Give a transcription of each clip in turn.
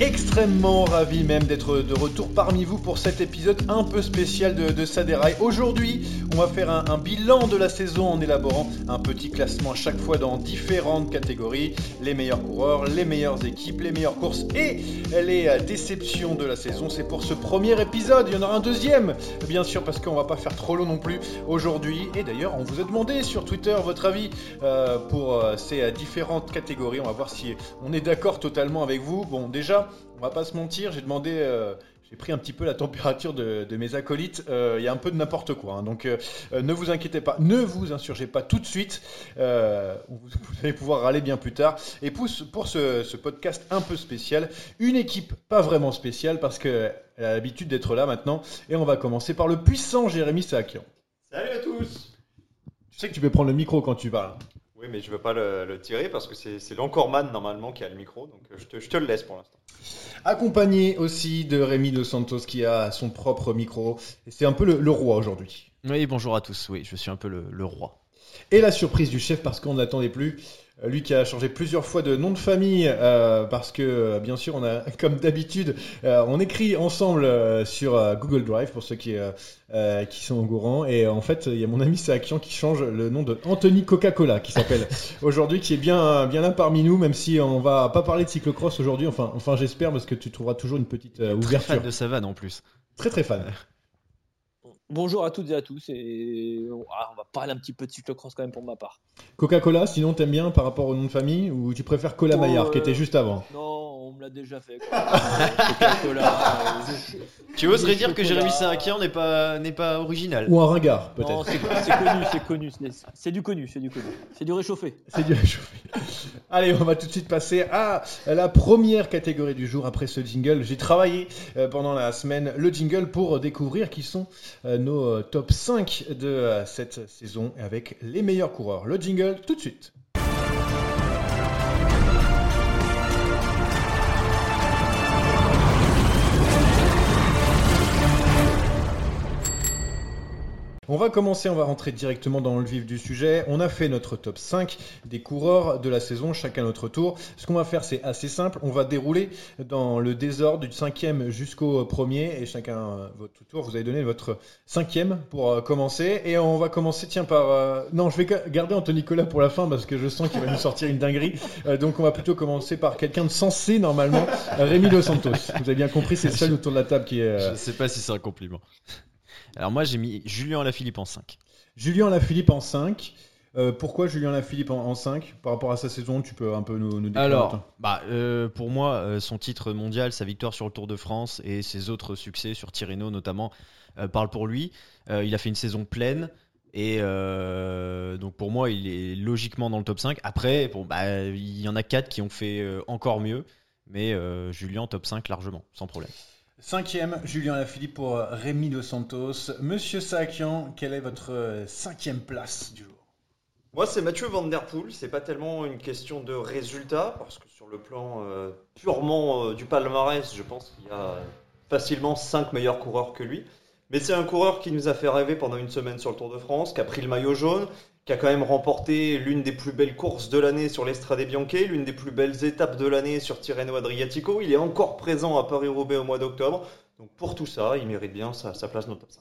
extrêmement ravi même d'être de retour parmi vous pour cet épisode un peu spécial de, de. Aujourd'hui, va faire un, bilan de la saison en élaborant un petit classement à chaque fois dans différentes catégories. Les meilleurs coureurs, les meilleures équipes, les meilleures courses et les euh, déceptions de la saison. C'est pour ce premier épisode. Il y en aura un deuxième, bien sûr, parce qu'on va pas faire trop long non plus aujourd'hui. Et d'ailleurs, on vous a demandé sur Twitter votre avis euh, pour euh, ces différentes catégories. On va voir si on est d'accord totalement avec vous. Bon, déjà, on va pas se mentir, j'ai demandé. J'ai pris un petit peu la température de, de mes acolytes. Euh, Il y a un peu de n'importe quoi. hein. Donc euh, euh, ne vous inquiétez pas, ne vous insurgez pas tout de suite. Euh, vous, allez pouvoir râler bien plus tard. Et pour, ce- pour ce, ce podcast un peu spécial, une équipe pas vraiment spéciale parce qu'elle a l'habitude d'être là maintenant. Et on va commencer par le puissant Jérémy Sakian. Salut à tous Tu sais que tu peux prendre le micro quand tu parles. Oui, mais je veux pas le, le tirer parce que c'est l'encoreman normalement qui a le micro, donc euh, je te, je te le laisse pour l'instant. Accompagné aussi de Rémi Dos Santos qui a son propre micro. C'est un peu le- le roi aujourd'hui. Oui, bonjour à tous. Oui, je suis un peu le, le roi. Et la surprise du chef parce qu'on ne l'attendait plus. Euh, Lui qui a changé plusieurs fois de nom de famille euh, parce que euh, bien sûr on a comme d'habitude euh, on écrit ensemble euh, sur euh, Google Drive pour ceux qui euh, euh, qui sont au courant. Et en fait il y a mon ami Sakian qui change le nom de Anthony Coca-Cola qui s'appelle aujourd'hui qui est bien bien là parmi nous même si on va pas parler de cyclocross aujourd'hui. Enfin enfin j'espère parce que tu trouveras toujours une petite euh, Très ouverture. fan de savane en plus. très très fan Bonjour à toutes et à tous et ah, on va parler un petit peu de cyclocross quand même pour ma part. Coca-Cola sinon t'aimes bien par rapport au nom de famille ou tu préfères Cola Maillard qui euh, était juste avant? Non, on me l'a déjà fait. quoi. Euh, Coca-Cola. Tu oserais dire que. Jérémy Sarakian n'est pas, n'est pas original. ou un ringard non, peut-être c'est c'est connu, c'est connu. c'est- C'est du connu, c'est du connu. C'est du réchauffé. C'est du réchauffé. Allez, on va tout de suite passer à la première catégorie du jour après ce jingle. J'ai travaillé euh, pendant la semaine le jingle pour découvrir qui sont euh, nos top 5 de cette saison avec les meilleurs coureurs. Le jingle tout de suite. On va commencer, on va rentrer directement dans le vif du sujet. On a fait notre top 5 des coureurs de la saison, chacun notre tour. Ce qu'on va faire, c'est assez simple. On va dérouler dans le désordre du cinquième jusqu'au premier et chacun euh, votre tour. Vous allez donner votre cinquième pour euh, commencer. Et on va commencer, tiens, par... euh, Non, je vais ga- garder Anthony Nicolas pour la fin parce que je sens qu'il va nous sortir une dinguerie. Euh, donc on va plutôt commencer par quelqu'un de sensé normalement, Rémi Dos Santos. Vous avez bien compris, c'est le seul autour de la table qui est... euh, Je ne sais pas si c'est un compliment. Alors moi j'ai mis Julien Lafilippe en 5. Julien Lafilippe en 5. Euh, pourquoi Julien Lafilippe en, en 5 Par rapport à sa saison, tu peux un peu nous, nous décrire Alors, bah, euh, pour moi, euh, son titre mondial, sa victoire sur le Tour de France et ses autres succès sur Tirreno notamment parlent pour lui. Il a fait une saison pleine et donc pour moi, il est logiquement dans le top 5. Après, bon, bah, il y en a 4 qui ont fait encore mieux, mais Julien top 5 largement, sans problème. Cinquième, Julien Lafilippe pour euh, Rémi Dos Santos. Monsieur Sakian, quelle est votre euh, cinquième place du jour? Moi, c'est Mathieu Van Der Poel. C'est pas tellement une question de résultat, parce que sur le plan euh, purement du palmarès, je pense qu'il y a facilement 5 meilleurs coureurs que lui. Mais c'est un coureur qui nous a fait rêver pendant une semaine sur le Tour de France, qui a pris le maillot jaune, qui a quand même remporté l'une des plus belles courses de l'année sur l'Estrade Bianche, l'une des plus belles étapes de l'année sur Tirreno Adriatico. Il est encore présent à Paris-Roubaix au mois d'octobre. Donc pour tout ça, il mérite bien sa, sa place dans le top 5.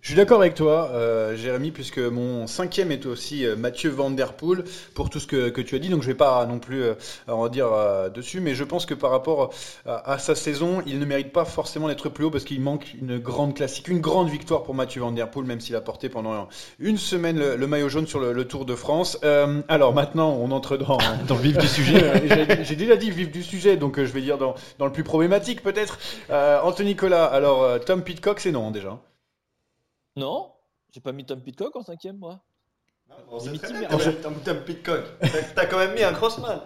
Je suis d'accord avec toi, euh, Jérémy, puisque mon cinquième est aussi euh, Mathieu Van Der Poel, pour tout ce que, que tu as dit, donc je vais pas non plus euh, en redire euh, dessus, mais je pense que par rapport à, à sa saison, il ne mérite pas forcément d'être plus haut, parce qu'il manque une grande classique, une grande victoire pour Mathieu Van Der Poel, même s'il a porté pendant une semaine le, le maillot jaune sur le, le Tour de France. Euh, alors maintenant, on entre dans... Dans le vif du sujet. Euh, J'ai déjà dit vif du sujet, donc euh, je vais dire dans, dans le plus problématique peut-être. Euh, Anthony Nicolas, alors euh, Tom Pitcock, c'est non déjà. Non J'ai pas mis Tom Pitcock en cinquième, moi. On sait très bien, Tom, Tom Pitcock. T'as- quand même mis un crossman.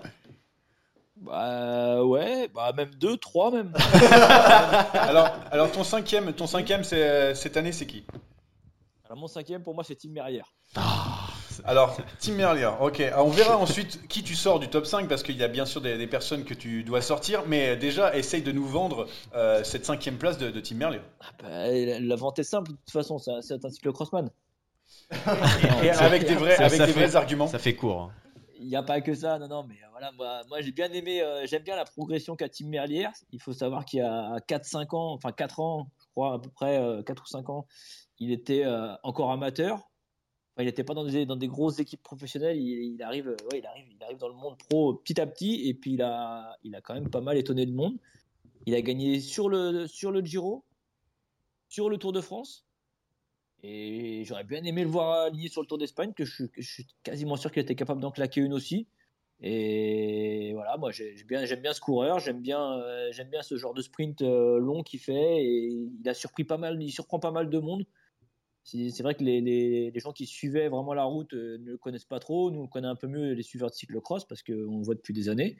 Bah ouais, bah même deux, trois même. Alors, alors ton cinquième, ton cinquième c'est, cette année, c'est qui? Alors mon cinquième pour moi c'est Tim Merrière. Alors, Tim Merlier, ok. Alors, on verra ensuite qui tu sors du top 5 parce qu'il y a bien sûr des, des personnes que tu dois sortir, mais déjà, essaye de nous vendre euh, cette cinquième place de, de Tim Merlier. Ah bah, la vente est simple de toute façon, c'est un cyclocrossman. Et avec des vrais, Ça- avec ça des fait- vrais arguments. Ça fait court. hein. Il n'y a pas que ça, non, non, mais voilà, moi, moi j'ai bien aimé, j'aime bien la progression qu'a Tim Merlier. Il faut savoir qu'il y a 4-5 ans, enfin 4 ans, je crois à peu près 4 ou 5 ans, il était encore amateur il n'était pas dans des, dans grosses équipes professionnelles. Il, arrive, ouais, il, arrive, dans le monde pro petit à petit. Et puis, il a, quand même pas mal étonné le monde. Il a gagné sur le, Giro, sur le Tour de France. Et j'aurais bien aimé le voir aligné sur le Tour d'Espagne, que je, suis quasiment sûr qu'il était capable d'en claquer une aussi. Et voilà, moi j'aime bien, ce coureur, j'aime bien, euh, ce genre de sprint euh, long qu'il fait. Et il a surpris pas mal, il surprend pas mal de monde. C'est vrai que les, gens qui suivaient vraiment la route euh, ne le connaissent pas trop. Nous, on connaît un peu mieux les suiveurs de cyclocross parce qu'on voit depuis des années.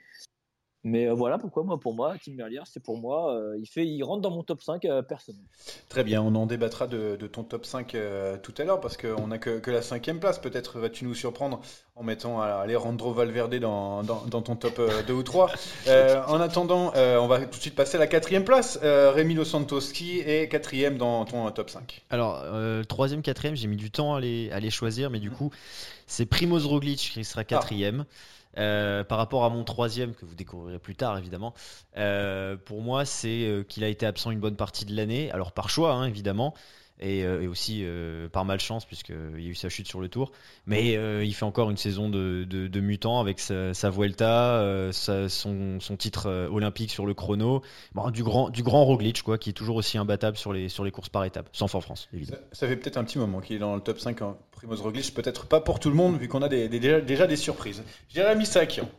Mais euh, voilà pourquoi moi pour moi Tim Merlier c'est pour moi euh, il fait il rentre dans mon top 5 euh, personnel. Très bien, on en débattra de, ton top 5 tout à l'heure parce qu'on n'a que, que, la cinquième place. Peut-être vas-tu nous surprendre en mettant Alejandro Valverde dans, dans, dans, ton top 2 ou 3. en attendant, on va tout de suite passer à la quatrième place. Rémi Los Santos qui est quatrième dans ton top 5. Alors troisième, quatrième, j'ai mis du temps à les, à les choisir, mais du mmh. coup c'est Primoz Roglic qui sera quatrième. Euh, par rapport à mon troisième, que vous découvrirez plus tard évidemment, euh, pour moi c'est euh, qu'il a été absent une bonne partie de l'année, alors par choix hein, évidemment, et, aussi par malchance puisqu'il y a eu sa chute sur le tour. Mais il fait encore une saison de, de, mutant avec sa, Vuelta, son, titre olympique sur le chrono, du, grand, du grand Roglic quoi, qui est toujours aussi imbattable sur les, courses par étapes, sans en France évidemment. Ça, fait peut-être un petit moment qu'il est dans le top 5 Primoz Roglic, peut-être pas pour tout le monde, vu qu'on a déjà, des surprises. Jérémy Sakian.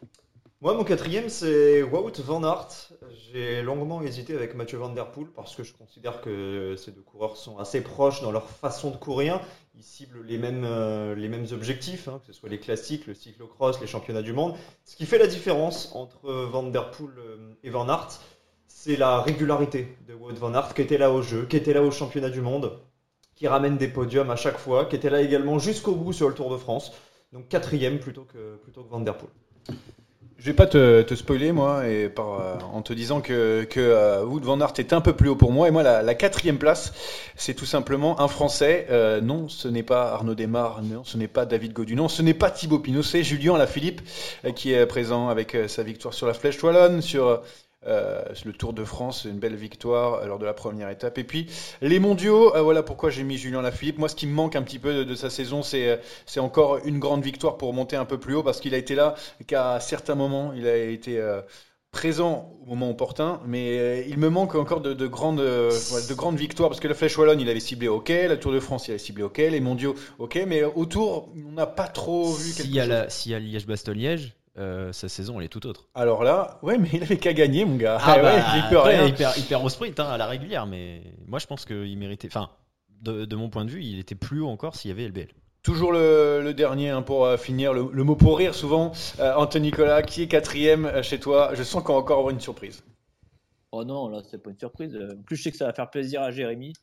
Moi, mon quatrième, c'est Wout Van Aert. J'ai longuement hésité avec Mathieu Van Der Poel parce que je considère que ces deux coureurs sont assez proches dans leur façon de courir. Ils ciblent les mêmes, euh, objectifs, hein, que ce soit les classiques, le cyclocross, les championnats du monde. Ce qui fait la différence entre Van Der Poel euh, et Van Aert, c'est la régularité de Wout Van Aert qui était là au jeu, qui était là au championnat du monde qui ramène des podiums à chaque fois, qui était là également jusqu'au bout sur le Tour de France. Donc quatrième plutôt que, plutôt que Van Der Poel. Je vais pas te, spoiler moi et par, euh, en te disant que, que euh, Wood Van Aert est un peu plus haut pour moi. Et moi la, quatrième place c'est tout simplement un Français. Euh, non ce n'est pas Arnaud Desmar non ce n'est pas David Godu non ce n'est pas Thibaut Pinot c'est Julien Lafilippe qui est présent avec sa victoire sur la Flèche Wallonne sur euh, le Tour de France, une belle victoire euh, lors de la première étape. Et puis les mondiaux, euh, voilà pourquoi j'ai mis Julien Lafilippe. Moi, ce qui me manque un petit peu de, sa saison, c'est encore une grande victoire pour monter un peu plus haut parce qu'il a été là qu'à certains moments, il a été présent au moment opportun, mais il me manque encore de, de grandes, de grandes victoires parce que la Flèche Wallonne, il avait ciblé OK, la Tour de France, il avait ciblé OK, les mondiaux OK, mais autour, on n'a pas trop vu quelque s'il y a S'il y a Liège-Bastogne-Liège, euh, sa saison elle est toute autre. Alors là, ouais, mais il avait qu'à gagner, mon gars. Ah, bah, il, peut rien. Il, perd, au sprint hein, à la régulière, mais moi je pense qu'il méritait. Enfin, de, mon point de vue, il était plus haut encore s'il y avait LBL. Toujours le, dernier hein, pour euh, finir, le, mot pour rire souvent. Euh, Anthony Nicolas, qui est quatrième chez toi? Je sens qu'on va encore avoir une surprise. Oh non, là c'est pas une surprise. En plus, je sais que ça va faire plaisir à Jérémy.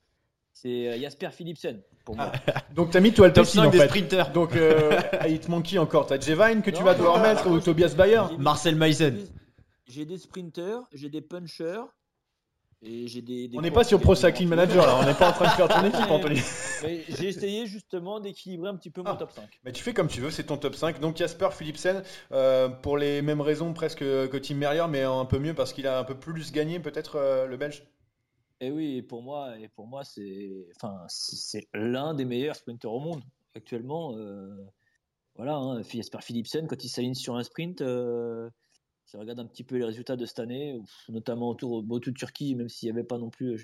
C'est Jasper Philipsen. Pour moi. Ah. donc t'as mis toi le top 5 des sprinters. Donc euh, il te manque qui encore? T'as Jevine que tu vas devoir mettre ou Tobias Bayer? Marcel Meisen. J'ai des sprinters, j'ai des punchers. Et j'ai des, on n'est pas sur Pro Cycling Manager là, on n'est pas en train de faire ton équipe Anthony. J'ai essayé justement d'équilibrer un petit peu mon ah. top 5. Mais tu fais comme tu veux, c'est ton top 5. Donc Jasper Philipsen, euh, pour les mêmes raisons presque que Tim Merlier, mais un peu mieux parce qu'il a un peu plus gagné peut-être euh, le Belge? Et oui, pour moi, pour moi, c'est, enfin, c'est l'un des meilleurs sprinteurs au monde actuellement. Euh, voilà, hein, Jasper Philipsen, quand il s'aligne sur un sprint, euh, je regarde un petit peu les résultats de cette année, notamment autour au de Turquie, même s'il n'y avait pas non plus,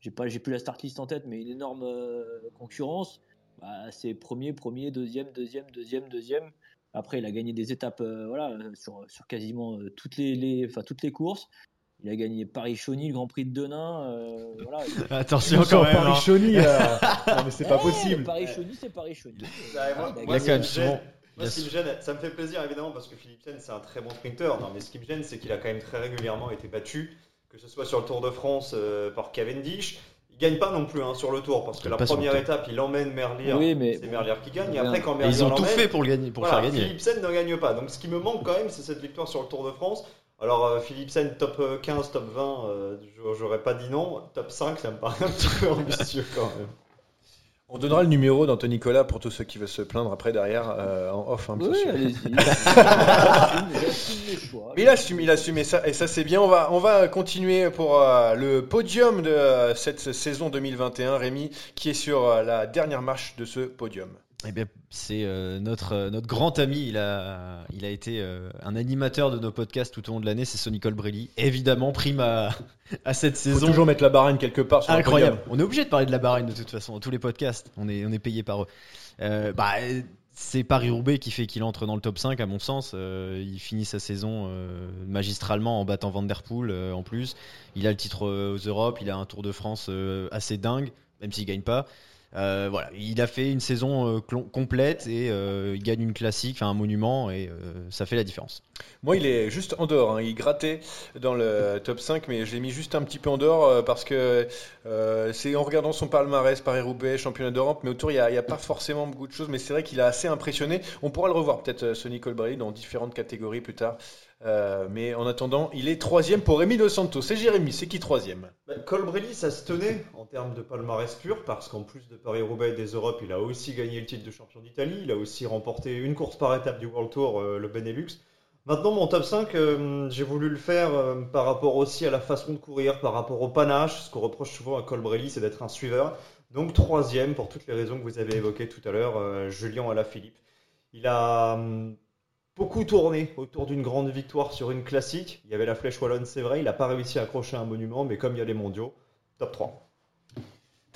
j'ai pas, j'ai plus la start list en tête, mais une énorme euh, concurrence. Bah, c'est premier, premier, deuxième, deuxième, deuxième, deuxième. Après, il a gagné des étapes, voilà, sur, sur quasiment toutes les, les, toutes les courses. Il a gagné Paris-Chauny, le Grand Prix de Denain. Euh, voilà. Attention quand même. Hein. Paris-Chauny, euh, non mais c'est pas possible. Paris-Chauny, c'est Paris-Chauny. Moi, ce qui me gêne, ça me fait plaisir évidemment parce que Philippe Sen c'est un très bon sprinter. Non, mais ce qui me gêne, c'est qu'il a quand même très régulièrement été battu, que ce soit sur le Tour de France euh, par Cavendish. Il gagne pas non plus hein, sur le Tour parce que la première étape, il emmène Merlier. Oui, mais... C'est Merlier qui gagne. Et après, quand Merlier ils ont tout fait pour, le gagner, pour faire gagner. Philippe ne gagne pas. Donc ce qui me manque quand même, c'est cette victoire sur le Tour de France. Alors, euh, Philipsen, top 15, euh, top 20, euh, j'aurais pas dit non. Top 5, ça me paraît un petit peu ambitieux quand même. On donnera le numéro d'Anthony Nicolas pour tous ceux qui veulent se plaindre après derrière euh, en off. hein, Oui, parce que- allez-y. Choix. Mais il assume, il assume et ça, et ça c'est bien. On va, on va continuer pour euh, le podium de euh, cette saison 2021, Rémi, qui est sur euh, la dernière marche de ce podium. Eh bien, c'est euh, notre, euh, notre grand ami. Il a, il a été euh, un animateur de nos podcasts tout au long de l'année. C'est Sonny Colbrelli. Évidemment, prime à, à cette Faut saison. toujours mettre la barème quelque part sur Incroyable. On est obligé de parler de la Bahreïn de toute façon dans tous les podcasts. On est, on est payé par eux. Bah, c'est Paris-Roubaix qui fait qu'il entre dans le top 5 à mon sens. Il finit sa saison magistralement en battant Van Der Poel euh, en plus. Il a le titre aux Europes. Il a un Tour de France assez dingue, même s'il gagne pas. Euh, voilà, il a fait une saison euh, complète et euh, il gagne une classique, un monument et ça fait la différence. Moi, il est juste en dehors. hein. Il grattait dans le top 5, mais je l'ai mis juste un petit peu en dehors parce que c'est en regardant son palmarès, Paris-Roubaix, championnat d'Europe, mais autour, il n'y a, pas forcément beaucoup de choses. Mais c'est vrai qu'il a assez impressionné. On pourra le revoir, peut-être, Sonny Colbrelli, dans différentes catégories plus tard. Euh, mais en attendant, il est troisième pour Rémi Dos Santos. C'est Jérémy, c'est qui troisième? Bah, Colbrelli, ça se tenait en termes de palmarès pur, parce qu'en plus de Paris-Roubaix et des Europes, il a aussi gagné le titre de champion d'Italie, il a aussi remporté une course par étape du World Tour, euh, le Benelux. Maintenant, mon top 5, euh, j'ai voulu le faire par rapport aussi à la façon de courir, par rapport au panache. Ce qu'on reproche souvent à Colbrelli, c'est d'être un suiveur. Donc troisième, pour toutes les raisons que vous avez évoquées tout à l'heure, Julien Alaphilippe. Il a hum, beaucoup tourné autour d'une grande victoire sur une classique. Il y avait la Flèche Wallonne, c'est vrai. Il n'a pas réussi à accrocher un monument, mais comme il y a les mondiaux, top 3.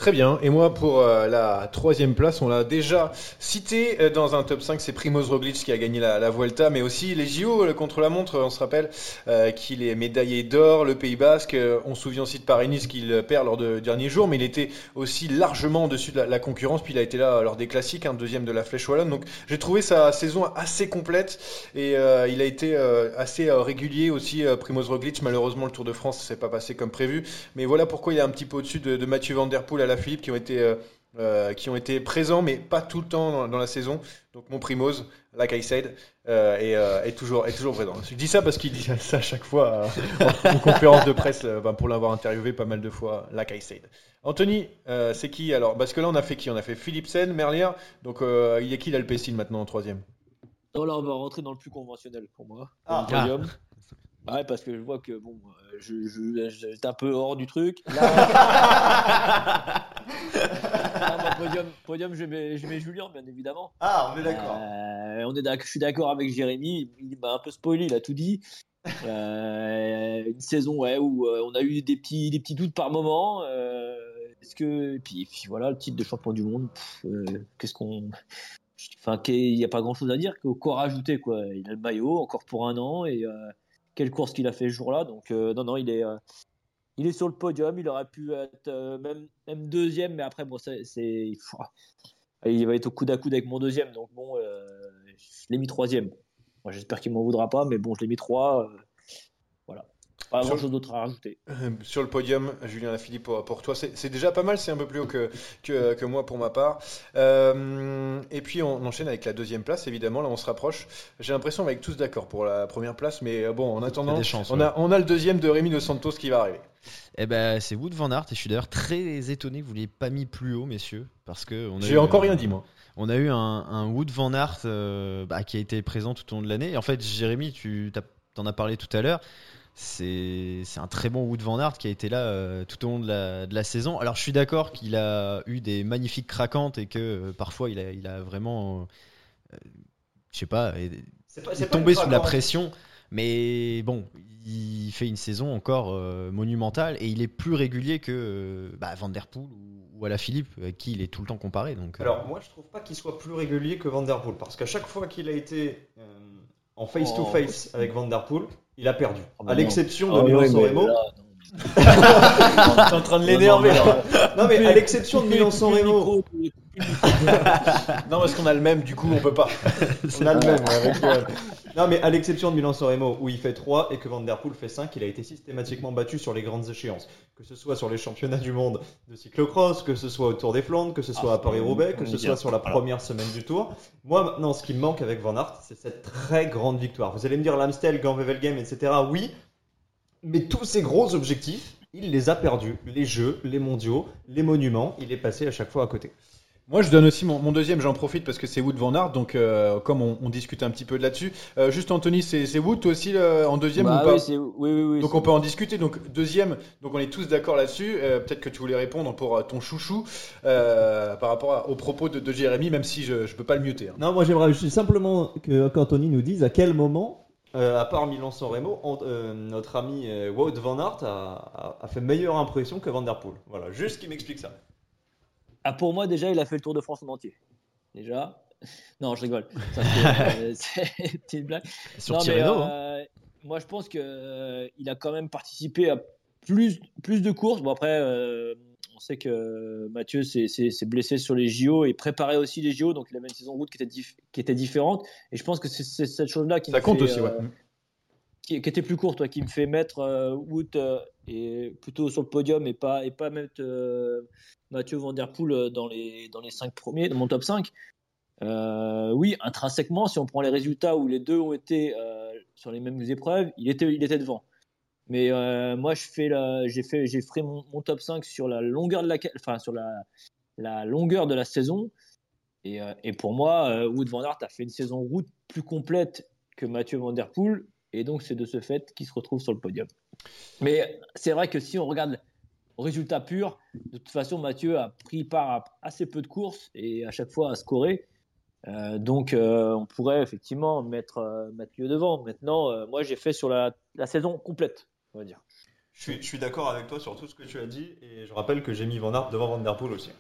Très bien. Et moi, pour euh, la troisième place, on l'a déjà cité euh, dans un top 5, c'est Primoz Roglic qui a gagné la, la Vuelta, mais aussi les JO le contre-la-montre. On se rappelle euh, qu'il est médaillé d'or, le Pays Basque. On se souvient aussi de Paris-Nice qu'il perd lors de dernier jour, mais il était aussi largement au-dessus de la, concurrence. Puis il a été là lors des classiques, un deuxième de la Flèche Wallonne. Donc j'ai trouvé sa saison assez complète et il a été assez régulier aussi. Primoz Roglic, malheureusement, le Tour de France s'est pas passé comme prévu. Mais voilà pourquoi il est un petit peu au-dessus de, Mathieu Van Der Poel Philippe qui ont été euh, euh, qui ont été présents mais pas tout le temps dans, dans la saison. Donc mon Primoz, like I said, euh, est, euh, est toujours est toujours présent. Je dis ça parce qu'il dit ça à chaque fois euh, en, en conférence de presse euh, ben, pour l'avoir interviewé pas mal de fois, like I said. Anthony, euh, c'est qui? Alors Parce que là on a fait qui? On a fait Philipsen, Merlier. Donc euh, il y a qui l'Alpecin maintenant en troisième? Non, là, on va rentrer dans le plus conventionnel pour moi. Ah. Podium. Ouais, parce que je vois que bon, euh, je, je- j'étais un peu hors du truc. Ah, moi, podium, podium, je mets, je mets Julien, bien évidemment. Ah, on est Euh, on est d'ac- je suis d'accord avec Jérémy, il m'a un peu spoilé, il a tout dit. Euh, une saison ouais, où euh, on a eu des petits, des petits doutes par moment. est-ce que, et puis, voilà, le titre de champion du monde, pff, qu'est-ce qu'on. Enfin, il n'y a pas grand chose à dire, qu'au quoi rajouter. Quoi. Il a le maillot encore pour un an et quelle course qu'il a fait ce jour-là. Donc, euh, non, non, il est. euh, il est sur le podium, il aurait pu être euh, même, deuxième, mais après, bon, c'est, il va être au coude à coude avec mon deuxième, donc bon, euh, je l'ai mis troisième. Moi, j'espère qu'il m'en voudra pas, mais bon, je l'ai mis trois. Pas Sur- grand chose d'autre à rajouter. Euh, Sur le podium, Julien Lafilippe, pour, pour toi, c'est déjà pas mal, c'est un peu plus haut que, que, que moi pour ma part. Euh, et puis on enchaîne avec la deuxième place, évidemment, là on se rapproche. J'ai l'impression qu'on va être tous d'accord pour la première place, mais euh, bon, en attendant, des chances. on, ouais. a, on a le deuxième de Rémi de Santos qui va arriver. Eh ben, c'est Wood Van Aert et je suis d'ailleurs très étonné que vous l'ayez pas mis plus haut, messieurs, parce que on J'ai eu, encore euh, rien dit, moi. On a eu un, un Wood Van Aert euh, bah, qui a été présent tout au long de l'année. Et en fait, Jérémy, tu t'en as parlé tout à l'heure. C'est un très bon Wood Van Aert qui a été là euh, tout au long de la, de la saison. Alors, je suis d'accord qu'il a eu des magnifiques craquantes et que euh, parfois il a, il a vraiment, euh, je sais pas, est- pas, est tombé sous la pression. Mais bon, il fait une saison encore euh, monumentale et il est plus régulier que bah, Van Der Poel ou, Alaphilippe, avec qui il est tout le temps comparé. Donc, Alors, moi, je trouve pas qu'il soit plus régulier que Van Der Poel, parce qu'à chaque fois qu'il a été en face-to-face Oh. avec Van Der Poel, il a perdu. Bah à non. l'exception de oui, Milan mais Sanremo. mais- T'es en train de l'énerver, Non, mais à l'exception de Milan Sanremo. Non, parce qu'on a le même, du coup, on peut pas. On a le même, avec toi. Non, mais à l'exception de Milan Sanremo, où il fait 3 et que Van Der Poel fait 5, il a été systématiquement battu sur les grandes échéances. Que ce soit sur les championnats du monde de cyclocross, que ce soit au Tour des Flandres, que ce soit Ah, à Paris-Roubaix, que on ce soit sur la première semaine du Tour. Moi, maintenant, ce qui me manque avec Van Aert, c'est cette très grande victoire. Vous allez me dire l'Amstel, Gand-Wevelgem, etc. Oui, mais tous ces gros objectifs, il les a perdus. Les jeux, les mondiaux, les monuments, il est passé à chaque fois à côté. Moi, je donne aussi mon, mon deuxième, j'en profite parce que c'est Wood Van Aert, donc euh, comme on, on discute un petit peu de là-dessus. Euh, juste Anthony, c'est Wood toi aussi en deuxième Bah ou pas oui, c'est- oui, oui, oui, Donc on peut en discuter. Donc deuxième, donc on est tous d'accord là-dessus. Euh, Peut-être que tu voulais répondre pour euh, ton chouchou euh, par rapport à- aux propos de, de Jérémy, même si je ne peux pas le muter. hein. Non, moi j'aimerais juste simplement que qu'Anthony nous dise à quel moment. Euh, à part Milan-San Remo, euh, notre ami euh, Wout van Aert a, a- a fait meilleure impression que Van Der Poel. Voilà, juste qu'il m'explique ça. Ah, pour moi, déjà, il a fait le Tour de France en entier. Déjà. Non, je rigole. C'est euh, c'est une blague. Sur Non, mais, hein. euh, Moi, je pense qu'il a quand même participé à plus, plus de courses. Bon, après, euh, on sait que Mathieu s'est blessé sur les JO et préparait aussi les JO, donc il avait une saison route qui était, dif- qui était différente. Et je pense que c'est cette chose-là qui Ça compte fait, aussi, euh, ouais. Qui, qui était plus courte, toi, qui me fait mettre euh, Wout euh, et plutôt sur le podium et pas, et pas mettre euh, Mathieu Van Der Poel euh, dans les, dans les 5 premiers, dans mon top 5. Euh, oui, intrinsèquement, si on prend les résultats où les deux ont été euh, sur les mêmes épreuves, il était, il était devant. Mais euh, moi, je fais j'ai fait, j'ai fait mon, top 5 sur la longueur de la, sur la, la longueur de la saison. Et, euh, et pour moi, euh, Wout van Aert a fait une saison route plus complète que Mathieu Van Der Poel, et donc c'est de ce fait qu'il se retrouve sur le podium. Mais c'est vrai que si on regarde résultat pur, de toute façon, Mathieu a pris part à assez peu de courses et à chaque fois a scoré. Euh, donc euh, on pourrait effectivement mettre euh, Mathieu devant. Maintenant, euh, moi j'ai fait sur la, saison complète, on va dire. Je suis, je suis d'accord avec toi sur tout ce que tu as dit et je rappelle que j'ai mis Van Aert devant Van Der Poel aussi.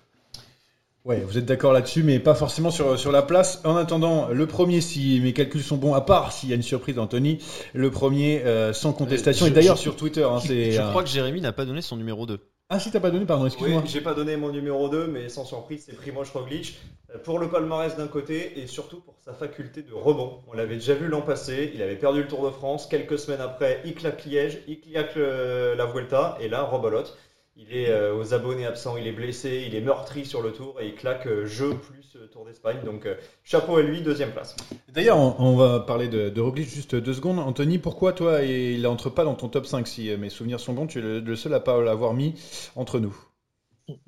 Ouais, vous êtes d'accord là-dessus, mais pas forcément sur, sur la place. En attendant, le premier, si mes calculs sont bons, à part s'il y a une surprise d'Anthony, le premier euh, sans contestation. je- et d'ailleurs je- sur Twitter, hein, c'est. Je euh, crois que Jérémy n'a pas donné son numéro 2. Ah si t'as pas donné, pardon, Oui, excuse-moi. j'ai pas donné mon numéro 2, mais sans surprise, c'est Primoz Roglic. Euh, Pour le palmarès d'un côté et surtout pour sa faculté de rebond. On l'avait déjà vu l'an passé, il avait perdu le Tour de France. Quelques semaines après, il claque Liège, il claque euh, la Vuelta et là, rebolote. Il est euh, aux abonnés absents, il est blessé, il est meurtri sur le tour et il claque euh, jeu plus euh, Tour d'Espagne. Donc euh, chapeau à lui, deuxième place. D'ailleurs, on, on va parler de, de Roglic juste deux secondes. Anthony, pourquoi toi, il entre pas dans ton top 5 Si euh, mes souvenirs sont bons, tu es le, le seul à pas l'avoir mis entre nous?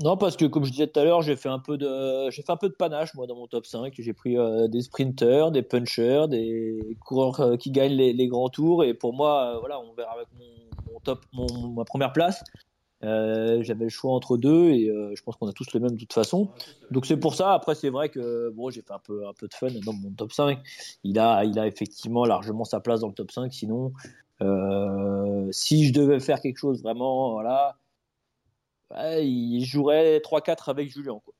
Non, parce que comme je disais tout à l'heure, j'ai fait un peu de, j'ai fait un peu de panache moi dans mon top 5. J'ai pris euh, des sprinters, des punchers, des coureurs euh, qui gagnent les, les grands tours. Et pour moi, euh, voilà, on verra avec mon, mon top, mon, ma première place. Euh, J'avais le choix entre deux et euh, je pense qu'on a tous le même de toute façon. Donc c'est pour ça. Après, c'est vrai que bon, j'ai fait un peu, un peu de fun dans mon top 5. Il a, il a effectivement largement sa place dans le top 5. Sinon, euh, si je devais faire quelque chose vraiment, voilà, il jouerait 3-4 avec Julien. Quoi.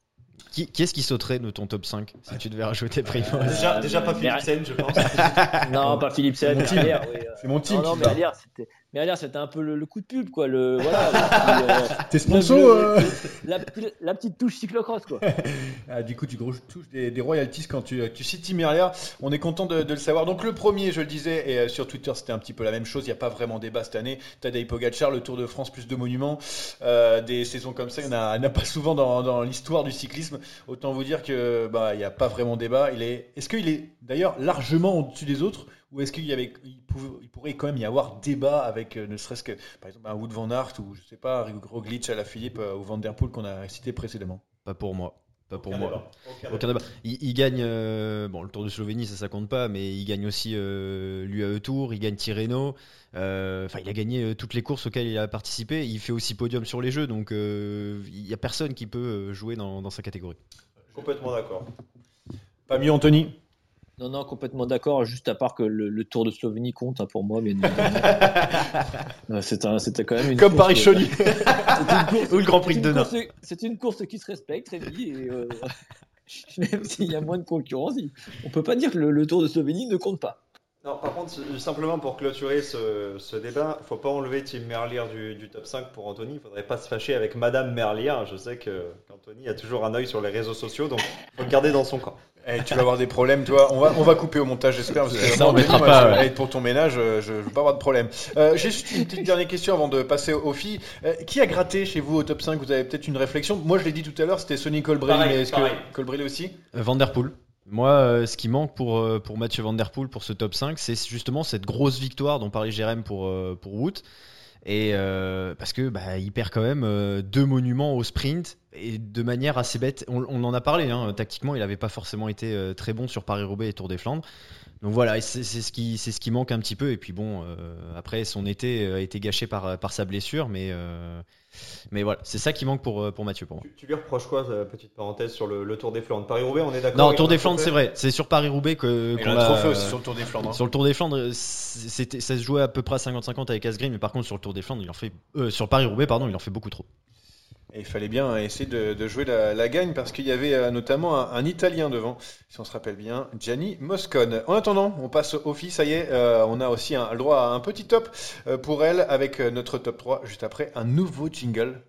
Qui, qui est-ce qui sauterait de ton top 5 si tu devais rajouter Primoz Déjà, Euh, déjà pas mais- Philipsen, je pense. non, pas Philippe C'est mon team. Oui, euh, C'est mon team Non, non, mais. Mais c'était un peu le, le coup de pub, quoi. Le, voilà, euh, T'es sponsor le- euh la, petite- la petite touche cyclocross, quoi. Ah, du coup, tu gros- touches des, des royalties quand tu, tu cites Tim Merlier. On est content de, de le savoir. Donc, le premier, je le disais, et euh, sur Twitter, c'était un petit peu la même chose. Il n'y a pas vraiment débat cette année. Tadej Pogacar, le Tour de France, plus de monuments. Euh, des saisons comme ça, il n'y en a, pas souvent dans, dans l'histoire du cyclisme. Autant vous dire que bah, il n'y a pas vraiment débat. Il est, est-ce qu'il est d'ailleurs largement au-dessus des autres? Ou est-ce qu'il y avait, il, pouvait- il pourrait quand même y avoir débat avec euh, ne serait-ce que par exemple un Wood van Aert ou je sais pas Roglic à la Philippe euh, ou Van Der Poel qu'on a cité précédemment? Pas pour moi. Pas pour Aucun moi. débat. Aucun Aucun débat. Il, il gagne, euh, bon, le Tour de Slovénie, ça, ça compte pas, mais il gagne aussi l'UAE Tour, il gagne Tirreno. Enfin, il a gagné toutes les courses auxquelles il a participé. Il fait aussi podium sur les jeux, donc il y a personne qui peut jouer dans, dans sa catégorie. Complètement d'accord. Pas mieux Anthony? Non, non, complètement d'accord. Juste à part que le, le Tour de Slovénie compte hein, pour moi, bien évidemment. C'est un- C'était quand même une Comme course, Paris-Chauny. euh, c'est une course- Ou le Grand Prix c'est de course- C'est une course qui se respecte, Rémi, et euh, même s'il y a moins de concurrence, il- on peut pas dire que le, le Tour de Slovénie ne compte pas. Non, par contre, simplement pour clôturer ce, ce débat, faut pas enlever Tim Merlier du, du top 5 pour Anthony. Il faudrait pas se fâcher avec Madame Merlier. Je sais que qu'Anthony a toujours un œil sur les réseaux sociaux, donc faut le garder dans son camp. Eh, tu vas avoir des problèmes, toi. On va, on va couper au montage, j'espère. parce que Ça, moi, on mettra moi, pas, ouais. eh, pour ton ménage, euh, je, je veux pas avoir de problème. Euh, J'ai juste une petite dernière question avant de passer aux filles. Euh, qui a gratté chez vous au top 5 Vous avez peut-être une réflexion. Moi, je l'ai dit tout à l'heure, c'était Sonny Colbrelli, Pareil, mais est-ce que Colbrelli aussi? Euh, Van Der Poel. Moi, euh, ce qui manque pour, euh, pour Mathieu Van Der Poel pour ce top 5, c'est justement cette grosse victoire dont parlait Jérém pour, euh, pour Wout. Et euh, parce que bah, il perd quand même euh, deux monuments au sprint et de manière assez bête. On, en a parlé, hein, tactiquement, il n'avait pas forcément été euh, très bon sur Paris-Roubaix et Tour des Flandres. Donc voilà, c'est ce, qui, c'est ce qui manque un petit peu. Et puis bon, euh, après, son été a été gâché par, par sa blessure, mais, euh, mais voilà, c'est ça qui manque pour, euh, pour Mathieu pour moi. Tu, tu lui reproches quoi, euh, petite parenthèse, sur le, le Tour des Flandres? Paris-Roubaix, on est d'accord Non, Tour a des Flandres, c'est vrai. C'est sur Paris-Roubaix qu'on a un l'a- trophée aussi sur le Tour des Flandres. hein. Sur le Tour des Flandres, c'était, ça se jouait à peu près à 50-50 avec Asgreen, mais par contre sur le Tour des Flandres, il en fait, euh, sur Paris-Roubaix, pardon, il en fait beaucoup trop. Et il fallait bien essayer de, de jouer la, la gagne parce qu'il y avait euh, notamment un, un Italien devant, si on se rappelle bien, Gianni Moscone. En attendant, on passe aux filles, ça y est, euh, on a aussi un, le droit à un petit top euh, pour elle avec notre top 3 juste après un nouveau jingle.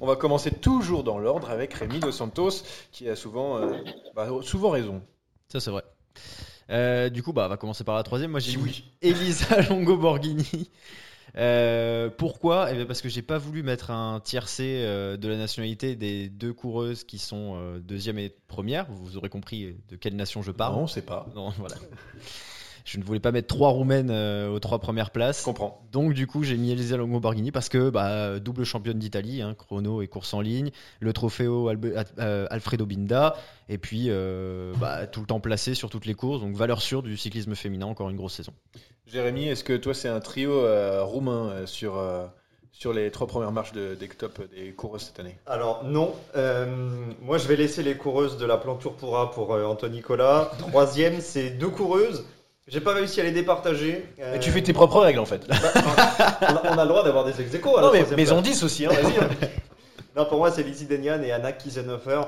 On va commencer toujours dans l'ordre avec Rémi Dos Santos qui a souvent, euh, bah, souvent raison. Ça, c'est vrai. Euh, du coup, bah, on va commencer par la troisième. Moi, j'ai oui. Elisa Longo Borghini. Euh, pourquoi? Eh bien, Parce que j'ai pas voulu mettre un tiercé euh, de la nationalité des deux coureuses qui sont euh, deuxième et première. Vous aurez compris de quelle nation je parle. Non, on sait pas. Non, voilà. Je ne voulais pas mettre trois roumaines aux trois premières Je places. comprends. Donc du coup j'ai mis Elisa Longo Borghini parce que bah, double championne d'Italie, hein, chrono et course en ligne, le trofeo Albe- euh, Alfredo Binda et puis euh, bah, tout le temps placé sur toutes les courses, donc valeur sûre du cyclisme féminin, encore une grosse saison. Jérémy, est-ce que toi c'est un trio euh, roumain euh, sur, euh, sur les trois premières marches de, des top des coureuses cette année? Alors non, moi je vais laisser les coureuses de la Plantour Pourra pour Anthony Nicolas. Troisième, c'est deux coureuses. J'ai pas réussi à les départager. Euh, Et tu fais tes propres règles en fait. bah, on, a, on a le droit d'avoir des ex non mais maison place. 10 aussi, hein. Non, pour moi, c'est Lizzie Denyan et Anna Kiesenhofer.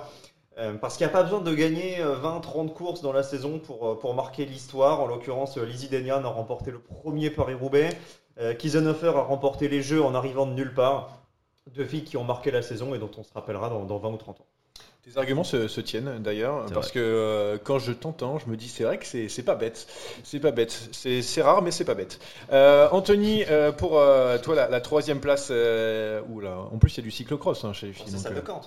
Euh, parce qu'il n'y a pas besoin de gagner 20-30 courses dans la saison pour, euh, pour marquer l'histoire. En l'occurrence, euh, Lizzie Denyan a remporté le premier Paris-Roubaix. Euh, Kiesenhofer a remporté les Jeux en arrivant de nulle part. Deux filles qui ont marqué la saison et dont on se rappellera dans, dans 20 ou 30 ans. Tes arguments se, se tiennent d'ailleurs, C'est parce vrai. que euh, quand je t'entends, je me dis c'est vrai que c'est c'est pas bête. C'est pas bête. C'est c'est rare, mais c'est pas bête. Euh, Anthony, euh, pour euh, toi, la, la troisième place, euh, oula, en plus il y a du cyclocross hein, chez les filles. C'est donc, ça euh, de Kant.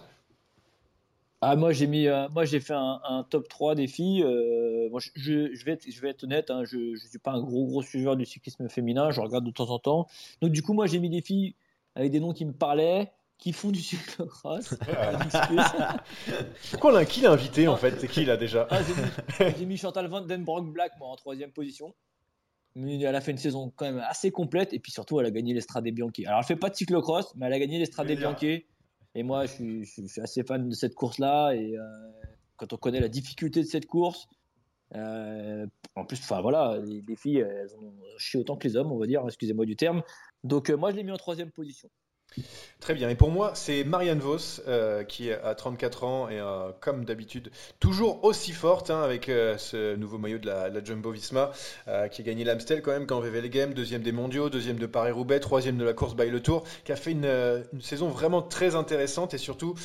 Ah, moi, j'ai mis, euh, moi, j'ai fait un, un top 3 des filles. Euh, moi, je, vais être, je vais être honnête, hein, je ne suis pas un gros, gros suiveur du cyclisme féminin. Je regarde de temps en temps. Donc, du coup, moi, j'ai mis des filles avec des noms qui me parlaient, qui font du cyclocross. Pourquoi on l'a qui l'a invité en fait? C'est qui là déjà? Ah, j'ai mis, mis Chantal Van Den Black, moi, en troisième position. Mais elle a fait une saison quand même assez complète. Et puis surtout, elle a gagné l'Estrade Bianchi. Alors, elle fait pas de cyclocross, mais elle a gagné l'Estrade. Bianchi. Et moi, je suis, assez fan de cette course-là. Et euh, quand on connaît la difficulté de cette course, euh, en plus, enfin voilà, les, les filles, elles ont chié autant que les hommes, on va dire, excusez-moi du terme. Donc, euh, moi, je l'ai mis en troisième position. Très bien. Et pour moi, c'est Marianne Vos euh, qui a 34 ans et euh, comme d'habitude toujours aussi forte hein, avec euh, ce nouveau maillot de la, Jumbo Visma qui a gagné l'Amstel quand même quand VV Game, deuxième des mondiaux, deuxième de Paris-Roubaix, troisième de la course by le Tour, qui a fait une, saison vraiment très intéressante et surtout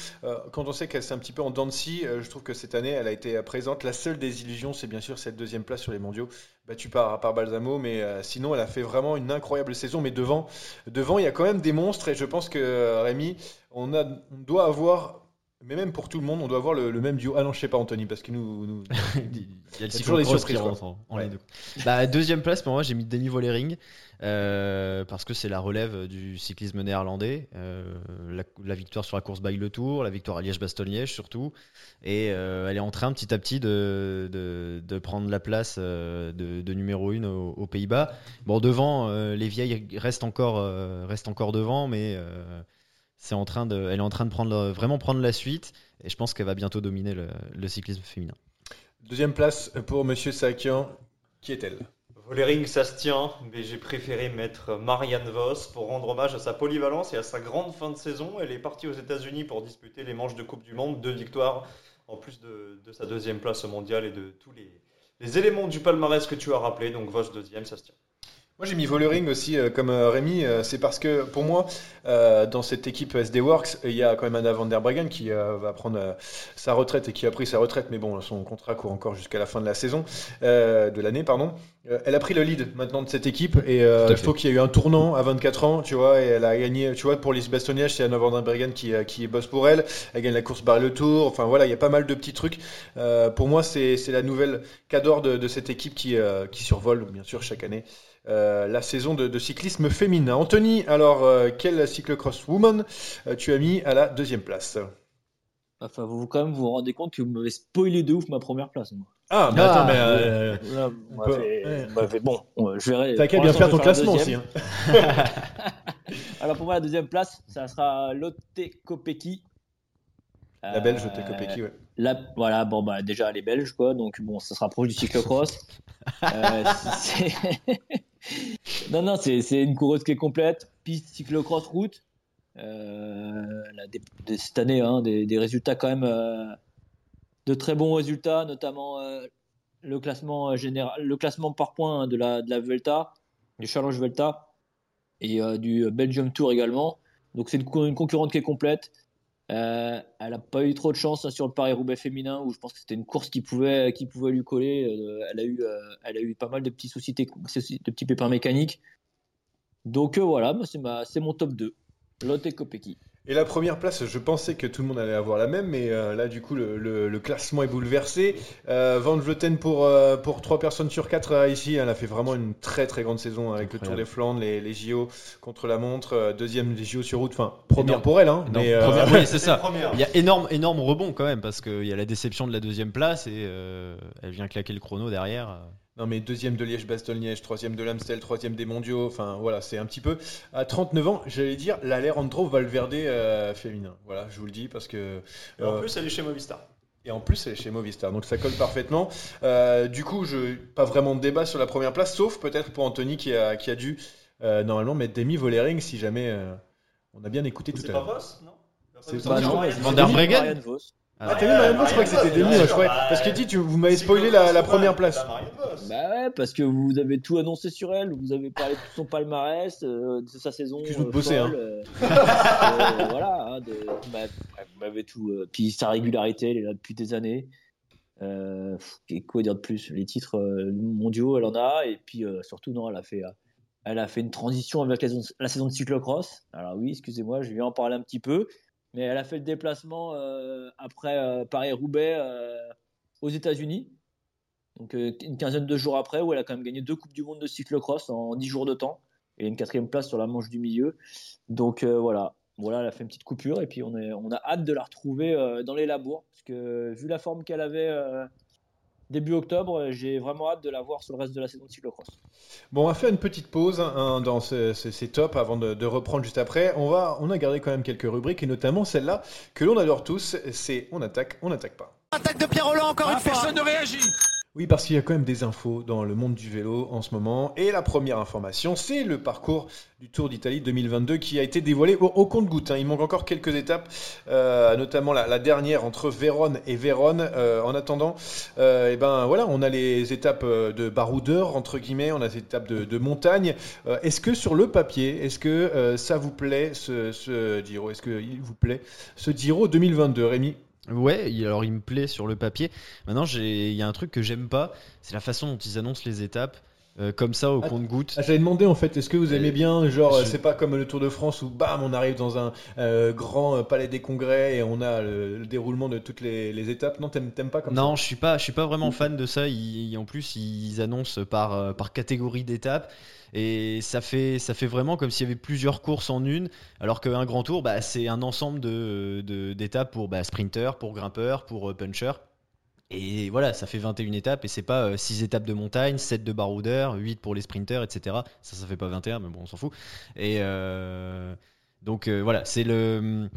quand on sait qu'elle c'est un petit peu en dents de je trouve que cette année elle a été présente. La seule désillusion, c'est bien sûr cette deuxième place sur les mondiaux, battue par, par Balsamo, mais euh, sinon elle a fait vraiment une incroyable saison. Mais devant, devant, il y a quand même des monstres et je pense que euh, Rémi, on, doit avoir, mais même pour tout le monde, on doit avoir le, le même duo. Ah non, je sais pas Anthony, parce que nous, nous- Il y a le toujours des surprises, qui en, en Ouais. Bah, deuxième place pour moi, j'ai mis Demi Vollering euh, parce que c'est la relève du cyclisme néerlandais. Euh, la, la victoire sur la course by le Tour, la victoire à Liège-Bastogne-Liège surtout, et euh, elle est en train petit à petit de, de, de prendre la place euh, de, de numéro 1 aux, aux Pays-Bas. Bon, devant, les vieilles restent encore, restent encore devant, mais c'est en train de, elle est en train de prendre, vraiment prendre la suite, et je pense qu'elle va bientôt dominer le, le cyclisme féminin. Deuxième place pour Monsieur Sakian. Qui est-elle? Vollering, ça se tient, mais j'ai préféré mettre Marianne Vos pour rendre hommage à sa polyvalence et à sa grande fin de saison. Elle est partie aux États-Unis pour disputer les manches de Coupe du Monde, deux victoires, en plus de, de sa deuxième place au mondial et de tous les, les éléments du palmarès que tu as rappelé. Donc Vos deuxième, ça se tient. Moi j'ai mis Vollering aussi euh, comme euh, Rémi, euh, c'est parce que pour moi euh, dans cette équipe SD Works il y a quand même Anna van der Breggen qui va prendre sa retraite et qui a pris sa retraite mais bon son contrat court encore jusqu'à la fin de la saison de l'année pardon. Elle a pris le lead maintenant de cette équipe et il faut qu'il y ait eu un tournant à 24 ans tu vois et elle a gagné tu vois pour les Bastogne c'est Anna van der Breggen qui, qui bosse pour elle, elle gagne la course barre le tour enfin voilà il y a pas mal de petits trucs. Pour moi c'est la nouvelle cadre de, de cette équipe qui, qui survole bien sûr chaque année euh, la saison de, de cyclisme féminin. Anthony, alors euh, quel cyclocross woman euh, tu as mis à la deuxième place? Enfin, vous quand même vous rendez compte que vous m'avez spoilé de ouf ma première place. Moi. Ah, mais attends, mais euh, Là, vous on vous m'avez- bon, euh, je verrai. t'as qu'à bien faire ton classement aussi. hein. Alors pour moi, la deuxième place, ça sera Lotte Kopecky. La belge Euh, Lotte Kopecky, ouais. La, voilà, bon, bah, déjà, elle est belge, quoi, donc bon, ça sera proche du cyclocross. Euh, non, non, c'est une coureuse qui est complète, piste, cyclocross, route. Euh, cette année, hein, des, des résultats quand même, euh, de très bons résultats, notamment euh, le classement général, le classement par points hein, de la, de la Vuelta, du Challenge Vuelta et du Belgium Tour également. Donc c'est une, une concurrente qui est complète. Euh, elle n'a pas eu trop de chance sur le Paris-Roubaix féminin où je pense que c'était une course qui pouvait, qui pouvait lui coller. Euh, elle, a eu, euh, elle a eu pas mal de petits soucis, de petits pépins mécaniques. Donc euh, voilà, c'est mon top 2. Lotte Kopecky. Et la première place, je pensais que tout le monde allait avoir la même, mais euh, là, du coup, le, le- le classement est bouleversé. Euh, Van Vleuten pour, euh, pour 3 personnes sur 4 ici, elle a fait vraiment une très très grande saison avec le Tour des Flandres, les, les JO contre la montre, euh, deuxième des JO sur route, enfin, première Énorme. pour elle, hein, mais, euh, première- oui, c'est ça. Première. Il y a énorme, énorme rebond quand même parce qu'il y a la déception de la deuxième place et euh, elle vient claquer le chrono derrière. Non mais deuxième de Liège-Bastogne-Liège, troisième de l'Amstel, troisième des mondiaux, enfin voilà, c'est un petit peu... À 39 ans, j'allais dire, l'Alejandro Valverde euh, féminin. Voilà, je vous le dis parce que... Et en euh, plus, elle est chez Movistar. Et en plus, elle est chez Movistar, donc ça colle parfaitement. Euh, du coup, je pas vraiment de débat sur la première place, sauf peut-être pour Anthony qui a, qui a dû euh, normalement mettre Demi Vollering si jamais on a bien écouté tout C'est à pas l'heure. Voss, non? C'est pas- non, Van c'est Van der Breggen. Ah, t'as vu Je crois que c'était Demi, moi, je croyais. Parce que dit, tu, vous m'avez spoilé la, la première place. Bah ouais, parce que vous avez tout annoncé sur elle, vous avez parlé de son palmarès, euh, de sa saison. Excuse-nous de euh, bosser, folle, euh, euh, voilà, hein, de- bah, vous m'avez tout. euh, puis sa régularité, elle est là depuis des années. Euh, et quoi dire de plus Les titres euh, mondiaux, elle en a, et puis euh, surtout, non, elle a fait. euh, elle a fait une transition avec la saison, la saison de cyclocross. Alors oui, excusez-moi, je vais en parler un petit peu. Mais elle a fait le déplacement euh, après euh, Paris-Roubaix euh, aux États-Unis. Donc une quinzaine de jours après, où elle a quand même gagné deux Coupes du Monde de cyclocross en dix jours de temps. Et une quatrième place sur la manche du milieu. Donc voilà. Voilà, elle a fait une petite coupure et puis on, a hâte de la retrouver dans les labours. Parce que vu la forme qu'elle avait début octobre, j'ai vraiment hâte de la voir sur le reste de la saison de cyclocross. Bon, on va faire une petite pause hein, dans ce- ce- ces tops avant de, de reprendre juste après. On, va, on a gardé quand même quelques rubriques et notamment celle-là que l'on adore tous, c'est on attaque, on n'attaque pas. Attaque de Pierre Roland encore une fois. Personne ne réagit. Oui, parce qu'il y a quand même des infos dans le monde du vélo en ce moment. Et la première information, c'est le parcours du Tour d'Italie 2022 qui a été dévoilé au, compte-goutte. hein. Il manque encore quelques étapes, euh, notamment la, dernière entre Vérone et Vérone. Euh, en attendant, euh, eh ben voilà, on a les étapes euh, de baroudeur entre guillemets, on a les étapes de, montagne. Est-ce que sur le papier, est-ce que ça vous plaît ce, ce Giro? Est-ce que il vous plaît ce Giro 2022, Rémi? Ouais, alors il me plaît sur le papier. Maintenant, il y a un truc que j'aime pas, c'est la façon dont ils annoncent les étapes, euh, comme ça au Ah, compte-goutte. Ah, J'avais demandé en fait, est-ce que vous aimez Euh, bien, genre, je- c'est pas comme le Tour de France où bam, on arrive dans un euh, grand palais des congrès et on a le, le déroulement de toutes les, les étapes. Non, t'aimes pas comme Non, je suis pas, je suis pas vraiment fan de ça. Ils- en plus, ils annoncent par, par catégorie d'étapes. Et ça fait, ça fait vraiment comme s'il y avait plusieurs courses en une, alors qu'un grand tour, bah, c'est un ensemble de, de- d'étapes pour bah, sprinter, pour grimpeur, pour puncher. Et voilà, ça fait 21 étapes et c'est pas 6 étapes de montagne, 7 de baroudeur, 8 pour les sprinters, etc. Ça, ça fait pas 21, mais bon, on s'en fout. Et euh, donc euh, voilà, c'est le.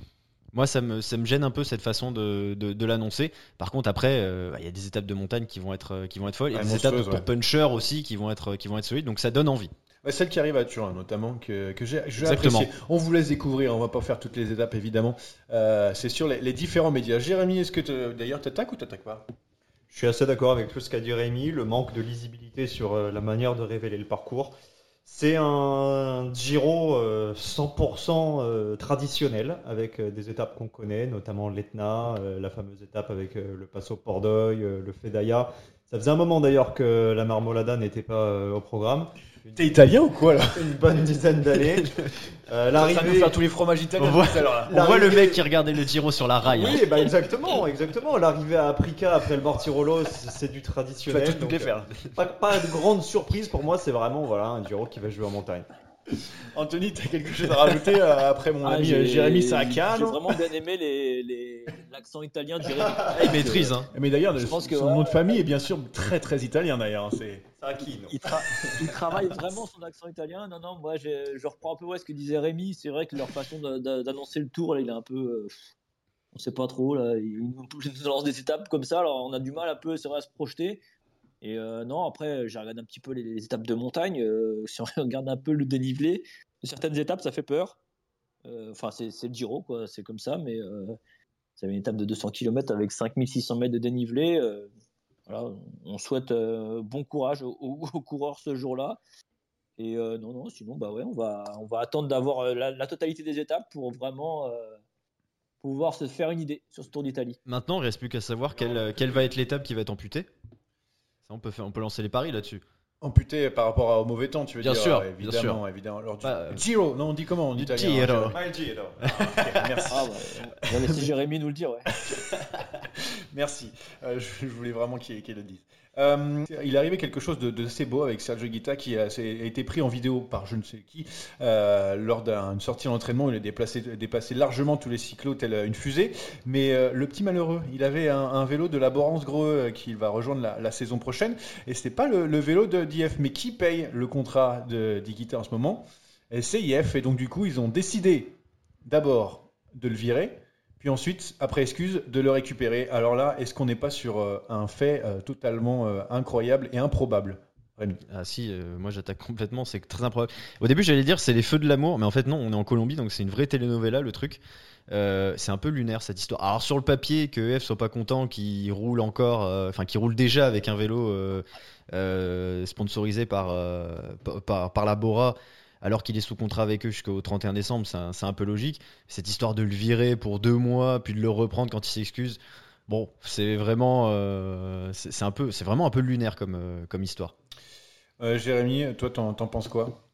Moi, ça me, ça me gêne un peu cette façon de, de, de l'annoncer. Par contre, après, euh, bah, il y a des étapes de montagne qui vont être, euh, qui vont être folles. Il y a Ouais, des étapes pour puncher aussi qui vont être, qui vont être solides. Donc ça donne envie. Ouais, Celle qui arrive à Turin, notamment, que, que j'ai j'ai Exactement. apprécié. On vous laisse découvrir, on va pas faire toutes les étapes évidemment. Euh, c'est sur les, les différents médias. Jérémy, est-ce que d'ailleurs t'attaques ou t'attaques pas? Je suis assez d'accord avec tout ce qu'a dit Rémi, le manque de lisibilité sur euh, la manière de révéler le parcours. C'est un Giro euh, 100% euh, traditionnel avec euh, des étapes qu'on connaît, notamment l'Etna, euh, la fameuse étape avec euh, le Passo Pordoi, euh, le Fedaya. Ça faisait un moment d'ailleurs que la Marmolada n'était pas euh, au programme. T'es italien ou quoi là Une bonne dizaine d'années. Euh, Ça va nous L'arrivée. faire tous les fromages italiens On voit- tout à l'heure, là. On voit le L'arrivée- mec qui regardait le Giro sur la rail. hein. Oui, bah exactement, exactement. L'arrivée à Aprica après le Mortirolo, c'est c'est du Tu vas traditionnel. toutes donc, les faire. euh, Pas, pas de grande surprise pour moi, c'est vraiment voilà un Giro qui va jouer en montagne. Anthony, t'as quelque chose à rajouter euh, après mon Ah, ami euh, Jérémy Saka J'ai vraiment bien aimé les- les- l'accent italien de Jérémy. Ah, il maîtrise. Hein. Mais d'ailleurs, Je pense que, son ouais. nom de famille est bien sûr très très italien d'ailleurs. hein, C'est Il, tra- il travaille vraiment son accent italien. Non, non, moi je, je reprends un peu ouais, ce que disait Rémi. C'est vrai que leur façon d'annoncer le tour, là, il est un peu. euh, on sait pas trop. Là. Ils nous ils nous lancent des étapes comme ça. Alors on a du mal un peu c'est vrai, à se projeter. Et euh, non, après, j'ai regardé un petit peu les, étapes de montagne. euh, si on regarde un peu le dénivelé certaines étapes, ça fait peur. Euh, Enfin, c'est le Giro, quoi. C'est comme ça. Mais euh, c'est une étape de 200 km avec 5600 mètres de dénivelé. euh, voilà, on souhaite euh, bon courage aux, coureurs ce jour-là. Et euh, non, non, sinon, bah ouais, on va, on va attendre d'avoir euh, la, la totalité des étapes pour vraiment euh, pouvoir se faire une idée sur ce Tour d'Italie. Maintenant, il reste plus qu'à savoir quelle, euh, quelle va être l'étape qui va être amputée. Ça, on peut, faire, on peut lancer les paris là-dessus. amputé par rapport au mauvais temps, tu veux Bien dire sûr, euh, bien évidemment, évidemment. Alors, du- Bah, euh, Giro, non, on dit comment en du italien Giro. hein, My Giro. Merci. Ah, bah, on va laisser Jérémy nous le dire, ouais. Merci. Euh, je, je voulais vraiment qu'il qu'il le dise. Euh, il est arrivé quelque chose de, assez beau avec Sergio Guita qui a, été pris en vidéo par je ne sais qui euh, lors d'une sortie d'entraînement. Il a déplacé, dépassé largement tous les cyclos tel une fusée. Mais euh, le petit malheureux, il avait un, vélo de Laborance Greux euh, qui va rejoindre la, la saison prochaine. Et c'était pas le, le vélo d'IF. Mais qui paye le contrat de d'Iguita en ce moment? C'est IF. Et donc du coup, ils ont décidé d'abord de le virer. Puis ensuite, après excuse, de le récupérer. Alors là, est-ce qu'on n'est pas sur euh, un fait euh, totalement euh, incroyable et improbable Ah si, moi j'attaque complètement, c'est très improbable. Au début j'allais dire c'est les feux de l'amour, mais en fait non, on est en Colombie, donc c'est une vraie telenovela le truc. C'est un peu lunaire cette histoire. Alors sur le papier, que EF soit pas content, qu'il roule encore, enfin qu'il roule déjà avec un vélo sponsorisé par, par, par la Bora, alors qu'il est sous contrat avec eux jusqu'au 31 décembre, c'est un, c'est un peu logique. Cette histoire de le virer pour deux mois, puis de le reprendre quand il s'excuse, bon, c'est vraiment, euh, c'est c'est un peu, c'est vraiment un peu lunaire comme, euh, comme histoire. Euh, Jérémy, toi, t'en t'en penses quoi?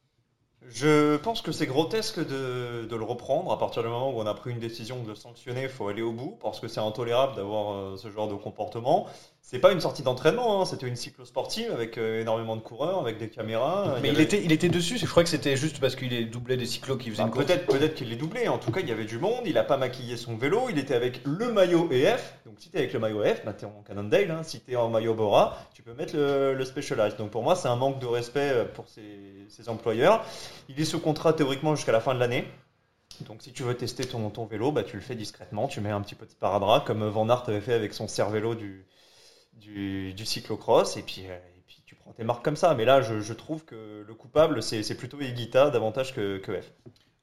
Je pense que c'est grotesque de, de le reprendre. À partir du moment où on a pris une décision de le sanctionner, il faut aller au bout parce que c'est intolérable d'avoir euh, ce genre de comportement. C'est pas une sortie d'entraînement, hein, c'était une cyclo-sportive avec euh, énormément de coureurs, avec des caméras. Mais il avait- était, il était dessus, je crois que c'était juste parce qu'il est doublé des cyclos qui faisaient Bah, une course. peut-être peut-être qu'il l'est doublé. En tout cas, il y avait du monde. Il a pas maquillé son vélo. Il était avec le maillot EF. Donc, si t'es avec le maillot EF, bah, t'es en Cannondale. Hein. Si t'es en maillot Bora, tu peux mettre le, le Specialized. Donc, pour moi, c'est un manque de respect euh, pour ses, ses employeurs. Il est sous contrat théoriquement jusqu'à la fin de l'année. Donc, si tu veux tester ton, ton vélo, bah, tu le fais discrètement. Tu mets un petit peu de sparadrap, comme Van Aert avait fait avec son cervélo du, du, du cyclocross. Et puis, euh, et puis, tu prends tes marques comme ça. Mais là, je, je trouve que le coupable, c'est plutôt Higuita davantage que, que F.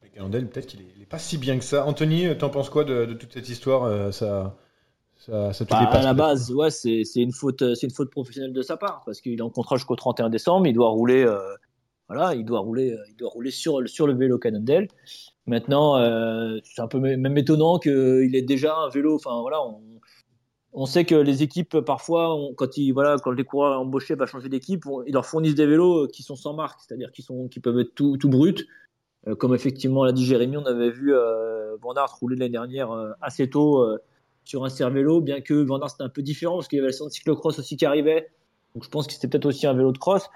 Avec Cannondale, peut-être qu'il est, il est pas si bien que ça. Anthony, t'en penses quoi de, de toute cette histoire euh, ça, ça, ça te Bah, dépasse à la base, ouais, c'est c'est une faute, c'est une faute professionnelle de sa part parce qu'il est en contrat jusqu'au 31 décembre. Il doit rouler, euh, voilà, il doit rouler, il doit rouler sur sur le vélo Cannondale. Maintenant, euh, c'est un peu même étonnant qu'il ait déjà un vélo. Enfin voilà, on, on sait que les équipes parfois, quand ils voilà, quand les coureurs embauchés va changer d'équipe, ils leur fournissent des vélos qui sont sans marque, c'est-à-dire qui qui peuvent être tout tout bruts. Euh, comme effectivement l'a dit Jérémy, on avait vu euh, rouler l'année dernière euh, assez tôt euh, sur un cervélo, bien que Van c'était un peu différent parce qu'il y avait le centre cyclocross aussi qui arrivait. Donc je pense que c'était peut-être aussi un vélo de cross.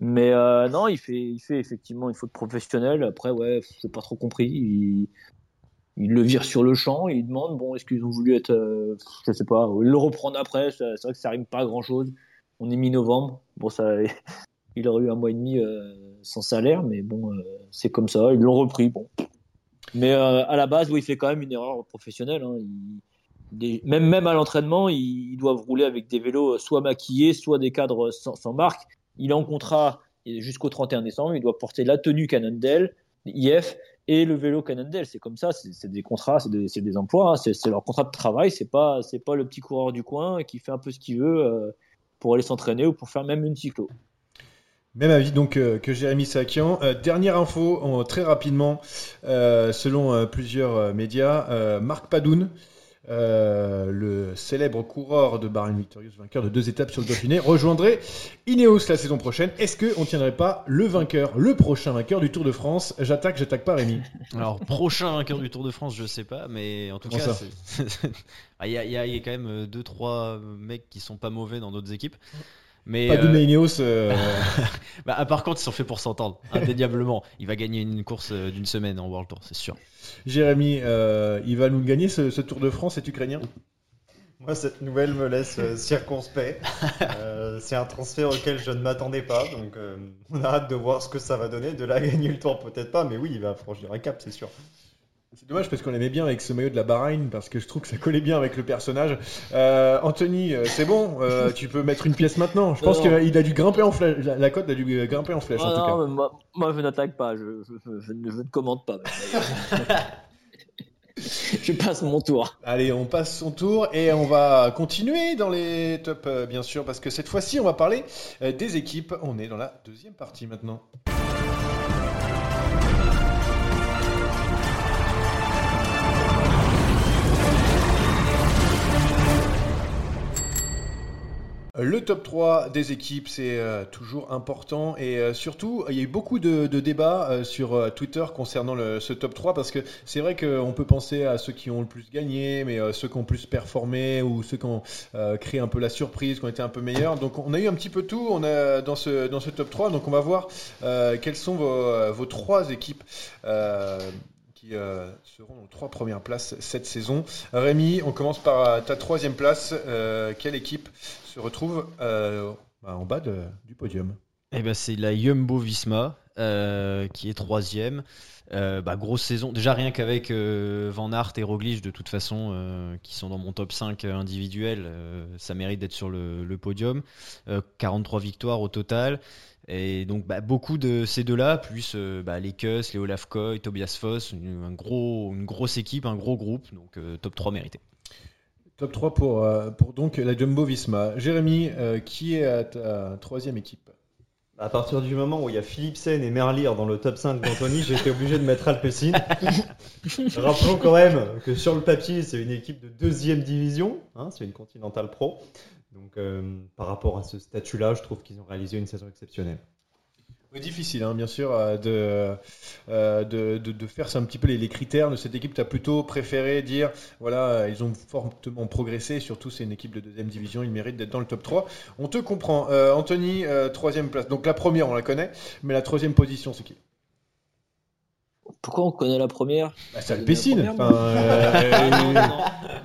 Mais euh, non, il fait, il fait effectivement une faute professionnelle. Après, ouais, j'ai pas trop compris. Il le vire sur le champ, il demande bon, est-ce qu'ils ont voulu être, euh, je sais pas, le reprendre après. C'est vrai que ça rime pas à grand chose. On est mi-novembre. Bon, ça, il aurait eu un mois et demi euh, sans salaire, mais bon, euh, c'est comme ça. Ils l'ont repris. Bon. Mais euh, à la base, oui, il fait quand même une erreur professionnelle. hein. Même, à l'entraînement, ils, doivent rouler avec des vélos soit maquillés, soit des cadres sans, marque. Il est en contrat et jusqu'au 31 décembre. Il doit porter la tenue Cannondale, IF et le vélo Cannondale. C'est comme ça. C'est des contrats, c'est des, emplois. hein. C'est leur contrat de travail. C'est pas, pas le petit coureur du coin qui fait un peu ce qu'il veut euh, pour aller s'entraîner ou pour faire même une cyclo. Même avis donc euh, que Jérémy Sakian. Euh, dernière info, très rapidement, selon plusieurs médias, Marc Padoun, euh, le célèbre coureur de Bahrain Victorious, vainqueur de deux étapes sur le Dauphiné, rejoindrait Ineos la saison prochaine. Est-ce qu'on ne tiendrait pas le vainqueur, le prochain vainqueur du Tour de France? J'attaque, j'attaque pas Rémi. Alors, prochain vainqueur du Tour de France, je sais pas, mais en tout Comment cas, Ah, il y, y a- il y a quand même 2-3 mecs qui sont pas mauvais dans d'autres équipes. Mais Padoun euh, Ineos, euh, bah, ah, par contre, ils sont faits pour s'entendre, indéniablement. Il va gagner une course euh, d'une semaine en World Tour, c'est sûr. Jérémy, euh, il va nous gagner ce, ce Tour de France, est ukrainien? Moi, cette nouvelle me laisse euh, circonspect. Euh, c'est un transfert auquel je ne m'attendais pas, donc euh, on a hâte de voir ce que ça va donner. De là gagner le tour, peut-être pas, mais oui, il va franchir un cap, c'est sûr. C'est dommage parce qu'on l'aimait bien avec ce maillot de la Bahreïn parce que je trouve que ça collait bien avec le personnage. Euh, Anthony, euh, c'est bon, euh, tu peux mettre une pièce maintenant. Je pense qu'il a dû grimper en flèche. La, la cote a dû grimper en flèche en Ah tout non, cas. mais moi, moi, je n'attaque pas, je, je, je- je ne, commente pas. je passe mon tour. Allez, on passe son tour et on va continuer dans les tops bien sûr parce que cette fois-ci on va parler des équipes. On est dans la deuxième partie maintenant. Le top 3 des équipes, c'est euh, toujours important et euh, surtout, il y a eu beaucoup de, de débats euh, sur Twitter concernant le- ce top 3 parce que c'est vrai qu'on peut penser à ceux qui ont le plus gagné, mais ceux qui ont plus performé ou ceux qui ont créé un peu la surprise, qui ont été un peu meilleurs. Donc on a eu un petit peu tout on a, dans, ce, dans ce top 3, donc on va voir euh, quelles sont vos, vos trois équipes. euh, qui euh, seront aux trois premières places cette saison. Rémi, on commence par euh, ta troisième place. Euh, quelle équipe se retrouve bah, en bas du podium Eh ben, c'est la Jumbo Visma qui est troisième. Bah, grosse saison. Déjà, rien qu'avec Van Aert et Roglic, de toute façon, qui sont dans mon top 5 individuel, ça mérite d'être sur le, podium. Euh, 43 victoires au total. Et donc, bah, beaucoup de ces deux-là, plus euh, bah, les Kuss, les Olaf Koy, Tobias Foss, une, un gros, une grosse équipe, un gros groupe. Donc, euh, top 3 mérité. Top 3 pour, euh, pour donc la Jumbo Visma. Jérémy, euh, qui est à ta troisième équipe? À partir du moment où il y a Philipsen et Merlier dans le top 5 d'Anthony, j'ai été obligé de mettre Alpecin. Rappelons quand même que sur le papier, c'est une équipe de deuxième division, hein, c'est une Continental Pro. Donc euh, par rapport à ce statut-là, je trouve qu'ils ont réalisé une saison exceptionnelle. Difficile, hein, bien sûr, euh, de, euh, de, de, de faire un petit peu les, critères de cette équipe. Tu as plutôt préféré dire, voilà, ils ont fortement progressé, surtout c'est une équipe de deuxième division, ils méritent d'être dans le top 3. On te comprend. Anthony, troisième place. Donc la première, on la connaît, mais la troisième position, c'est qui? Pourquoi on connaît la première bah, C'est La première, Enfin, euh, non, non,